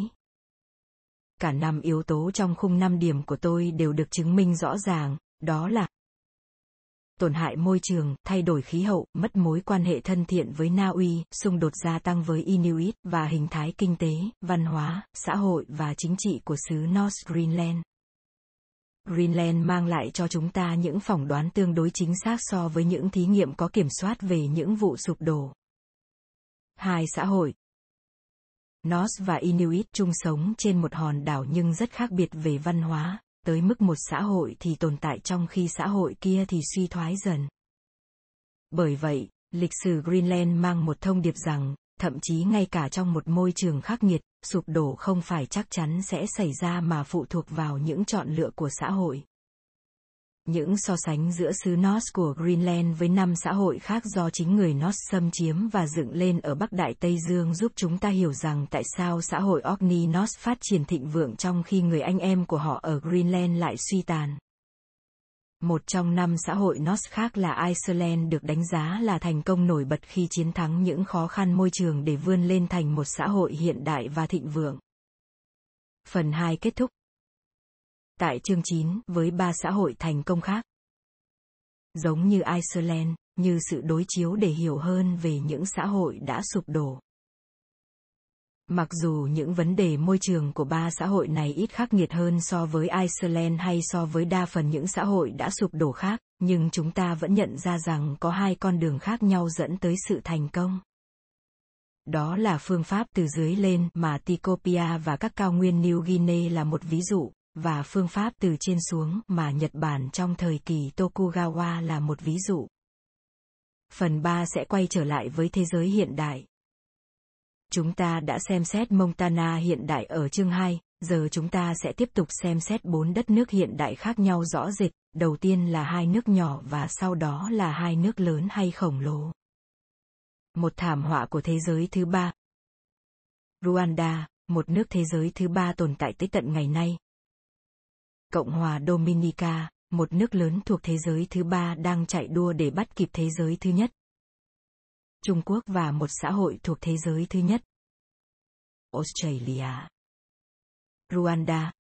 Cả năm yếu tố trong khung năm điểm của tôi đều được chứng minh rõ ràng, đó là tổn hại môi trường, thay đổi khí hậu, mất mối quan hệ thân thiện với Na Uy, xung đột gia tăng với Inuit và hình thái kinh tế, văn hóa, xã hội và chính trị của xứ North Greenland. Greenland mang lại cho chúng ta những phỏng đoán tương đối chính xác so với những thí nghiệm có kiểm soát về những vụ sụp đổ. Hai xã hội Norse và Inuit chung sống trên một hòn đảo nhưng rất khác biệt về văn hóa, tới mức một xã hội thì tồn tại trong khi xã hội kia thì suy thoái dần. Bởi vậy, lịch sử Greenland mang một thông điệp rằng, thậm chí ngay cả trong một môi trường khắc nghiệt, sụp đổ không phải chắc chắn sẽ xảy ra mà phụ thuộc vào những chọn lựa của xã hội. Những so sánh giữa xứ Norse của Greenland với năm xã hội khác do chính người Norse xâm chiếm và dựng lên ở Bắc Đại Tây Dương giúp chúng ta hiểu rằng tại sao xã hội Orkney Norse phát triển thịnh vượng trong khi người anh em của họ ở Greenland lại suy tàn. Một trong năm xã hội Norse khác là Iceland được đánh giá là thành công nổi bật khi chiến thắng những khó khăn môi trường để vươn lên thành một xã hội hiện đại và thịnh vượng. Phần 2 kết thúc. Tại chương 9 với ba xã hội thành công khác. Giống như Iceland, như sự đối chiếu để hiểu hơn về những xã hội đã sụp đổ. Mặc dù những vấn đề môi trường của ba xã hội này ít khắc nghiệt hơn so với Iceland hay so với đa phần những xã hội đã sụp đổ khác, nhưng chúng ta vẫn nhận ra rằng có hai con đường khác nhau dẫn tới sự thành công. Đó là phương pháp từ dưới lên mà Tikopia và các cao nguyên New Guinea là một ví dụ, và phương pháp từ trên xuống mà Nhật Bản trong thời kỳ Tokugawa là một ví dụ. Phần 3 sẽ quay trở lại với thế giới hiện đại. Chúng ta đã xem xét Montana hiện đại ở chương 2, giờ chúng ta sẽ tiếp tục xem xét bốn đất nước hiện đại khác nhau rõ rệt, đầu tiên là hai nước nhỏ và sau đó là hai nước lớn hay khổng lồ. Một thảm họa của thế giới thứ ba. Rwanda, một nước thế giới thứ ba tồn tại tới tận ngày nay. Cộng hòa Dominica, một nước lớn thuộc thế giới thứ ba đang chạy đua để bắt kịp thế giới thứ nhất. Trung Quốc và một xã hội thuộc thế giới thứ nhất. Australia. Rwanda.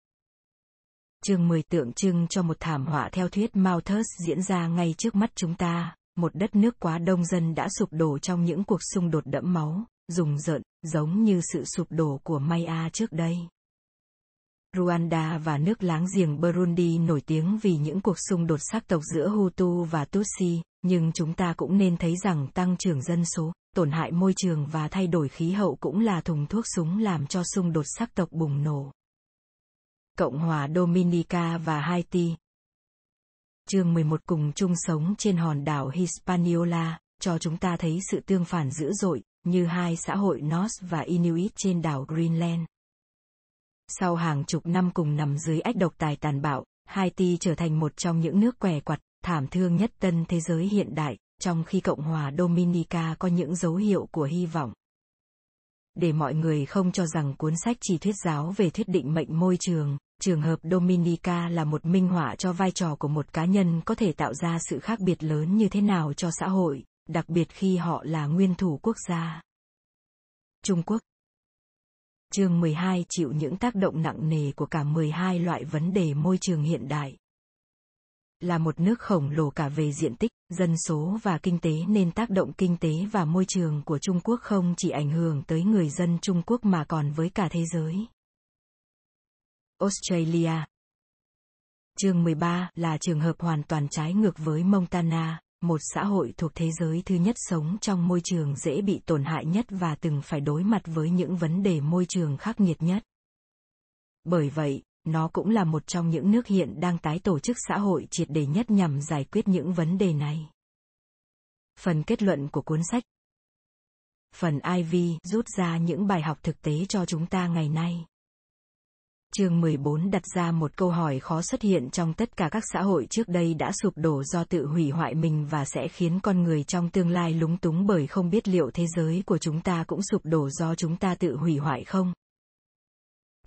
Chương 10 tượng trưng cho một thảm họa theo thuyết Malthus diễn ra ngay trước mắt chúng ta, một đất nước quá đông dân đã sụp đổ trong những cuộc xung đột đẫm máu, rùng rợn, giống như sự sụp đổ của Maya trước đây. Rwanda và nước láng giềng Burundi nổi tiếng vì những cuộc xung đột sắc tộc giữa Hutu và Tutsi, nhưng chúng ta cũng nên thấy rằng tăng trưởng dân số, tổn hại môi trường và thay đổi khí hậu cũng là thùng thuốc súng làm cho xung đột sắc tộc bùng nổ. Cộng hòa Dominica và Haiti Chương 11 cùng chung sống trên hòn đảo Hispaniola, cho chúng ta thấy sự tương phản dữ dội, như hai xã hội Norse và Inuit trên đảo Greenland. Sau hàng chục năm cùng nằm dưới ách độc tài tàn bạo, Haiti trở thành một trong những nước què quặt, thảm thương nhất tân thế giới hiện đại, trong khi Cộng hòa Dominica có những dấu hiệu của hy vọng. Để mọi người không cho rằng cuốn sách chỉ thuyết giáo về thuyết định mệnh môi trường, trường hợp Dominica là một minh họa cho vai trò của một cá nhân có thể tạo ra sự khác biệt lớn như thế nào cho xã hội, đặc biệt khi họ là nguyên thủ quốc gia. Trung Quốc Chương 12 chịu những tác động nặng nề của cả 12 loại vấn đề môi trường hiện đại. Là một nước khổng lồ cả về diện tích, dân số và kinh tế nên tác động kinh tế và môi trường của Trung Quốc không chỉ ảnh hưởng tới người dân Trung Quốc mà còn với cả thế giới. Australia Chương 13 là trường hợp hoàn toàn trái ngược với Montana, một xã hội thuộc thế giới thứ nhất sống trong môi trường dễ bị tổn hại nhất và từng phải đối mặt với những vấn đề môi trường khắc nghiệt nhất. Bởi vậy, nó cũng là một trong những nước hiện đang tái tổ chức xã hội triệt đề nhất nhằm giải quyết những vấn đề này. Phần kết luận của cuốn sách Phần IV rút ra những bài học thực tế cho chúng ta ngày nay. Chương 14 đặt ra một câu hỏi khó xuất hiện trong tất cả các xã hội trước đây đã sụp đổ do tự hủy hoại mình và sẽ khiến con người trong tương lai lúng túng bởi không biết liệu thế giới của chúng ta cũng sụp đổ do chúng ta tự hủy hoại không.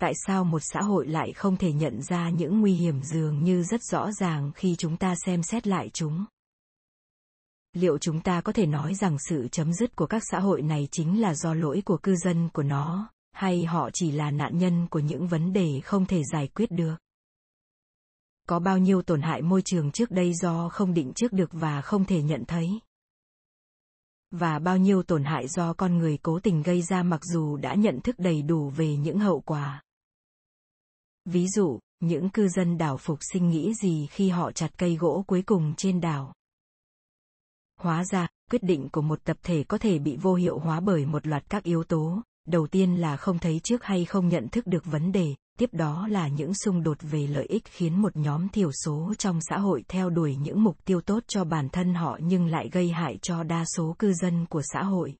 Tại sao một xã hội lại không thể nhận ra những nguy hiểm dường như rất rõ ràng khi chúng ta xem xét lại chúng? Liệu chúng ta có thể nói rằng sự chấm dứt của các xã hội này chính là do lỗi của cư dân của nó, hay họ chỉ là nạn nhân của những vấn đề không thể giải quyết được? Có bao nhiêu tổn hại môi trường trước đây do không định trước được và không thể nhận thấy? Và bao nhiêu tổn hại do con người cố tình gây ra mặc dù đã nhận thức đầy đủ về những hậu quả? Ví dụ, những cư dân đảo phục sinh nghĩ gì khi họ chặt cây gỗ cuối cùng trên đảo? Hóa ra, quyết định của một tập thể có thể bị vô hiệu hóa bởi một loạt các yếu tố đầu tiên là không thấy trước hay không nhận thức được vấn đề tiếp đó là những xung đột về lợi ích khiến một nhóm thiểu số trong xã hội theo đuổi những mục tiêu tốt cho bản thân họ nhưng lại gây hại cho đa số cư dân của xã hội.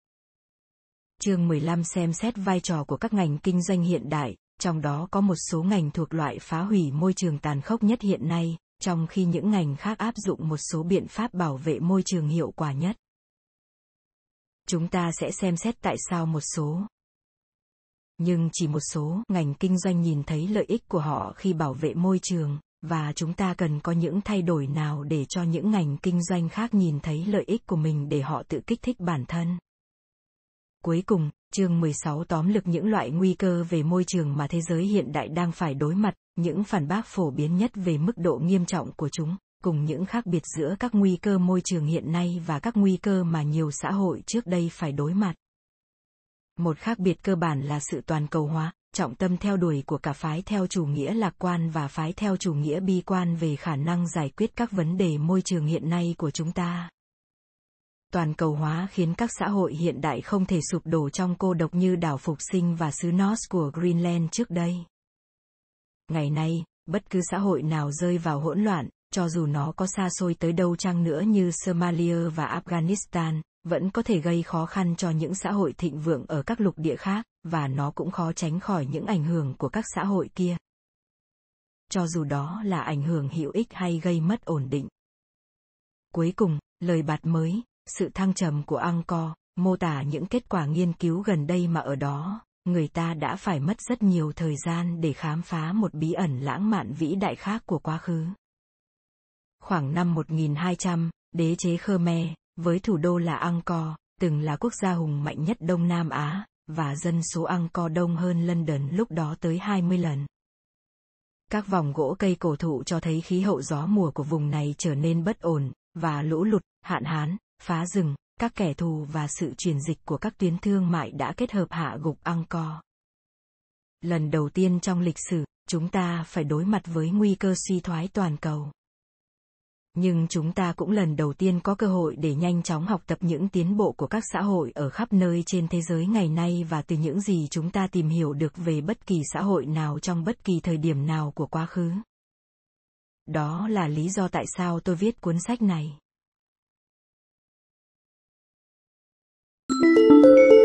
Chương 15 xem xét vai trò của các ngành kinh doanh hiện đại, trong đó có một số ngành thuộc loại phá hủy môi trường tàn khốc nhất hiện nay, trong khi những ngành khác áp dụng một số biện pháp bảo vệ môi trường hiệu quả nhất. Chúng ta sẽ xem xét tại sao một số nhưng chỉ một số ngành kinh doanh nhìn thấy lợi ích của họ khi bảo vệ môi trường và chúng ta cần có những thay đổi nào để cho những ngành kinh doanh khác nhìn thấy lợi ích của mình để họ tự kích thích bản thân. Cuối cùng, chương 16 tóm lược những loại nguy cơ về môi trường mà thế giới hiện đại đang phải đối mặt, những phản bác phổ biến nhất về mức độ nghiêm trọng của chúng, cùng những khác biệt giữa các nguy cơ môi trường hiện nay và các nguy cơ mà nhiều xã hội trước đây phải đối mặt. Một khác biệt cơ bản là sự toàn cầu hóa, trọng tâm theo đuổi của cả phái theo chủ nghĩa lạc quan và phái theo chủ nghĩa bi quan về khả năng giải quyết các vấn đề môi trường hiện nay của chúng ta. Toàn cầu hóa khiến các xã hội hiện đại không thể sụp đổ trong cô độc như đảo phục sinh và xứ North của Greenland trước đây. Ngày nay, bất cứ xã hội nào rơi vào hỗn loạn, cho dù nó có xa xôi tới đâu chăng nữa như Somalia và Afghanistan, vẫn có thể gây khó khăn cho những xã hội thịnh vượng ở các lục địa khác, và nó cũng khó tránh khỏi những ảnh hưởng của các xã hội kia. Cho dù đó là ảnh hưởng hữu ích hay gây mất ổn định. Cuối cùng, lời bạt mới, sự thăng trầm của Angkor, mô tả những kết quả nghiên cứu gần đây mà ở đó, người ta đã phải mất rất nhiều thời gian để khám phá một bí ẩn lãng mạn vĩ đại khác của quá khứ. Khoảng năm 1200, đế chế Khmer, với thủ đô là Angkor, từng là quốc gia hùng mạnh nhất Đông Nam Á, và dân số Angkor đông hơn London lúc đó tới 20 lần. Các vòng gỗ cây cổ thụ cho thấy khí hậu gió mùa của vùng này trở nên bất ổn, và lũ lụt, hạn hán, phá rừng, các kẻ thù và sự chuyển dịch của các tuyến thương mại đã kết hợp hạ gục Angkor. Lần đầu tiên trong lịch sử, chúng ta phải đối mặt với nguy cơ suy thoái toàn cầu nhưng chúng ta cũng lần đầu tiên có cơ hội để nhanh chóng học tập những tiến bộ của các xã hội ở khắp nơi trên thế giới ngày nay và từ những gì chúng ta tìm hiểu được về bất kỳ xã hội nào trong bất kỳ thời điểm nào của quá khứ. Đó là lý do tại sao tôi viết cuốn sách này. thank you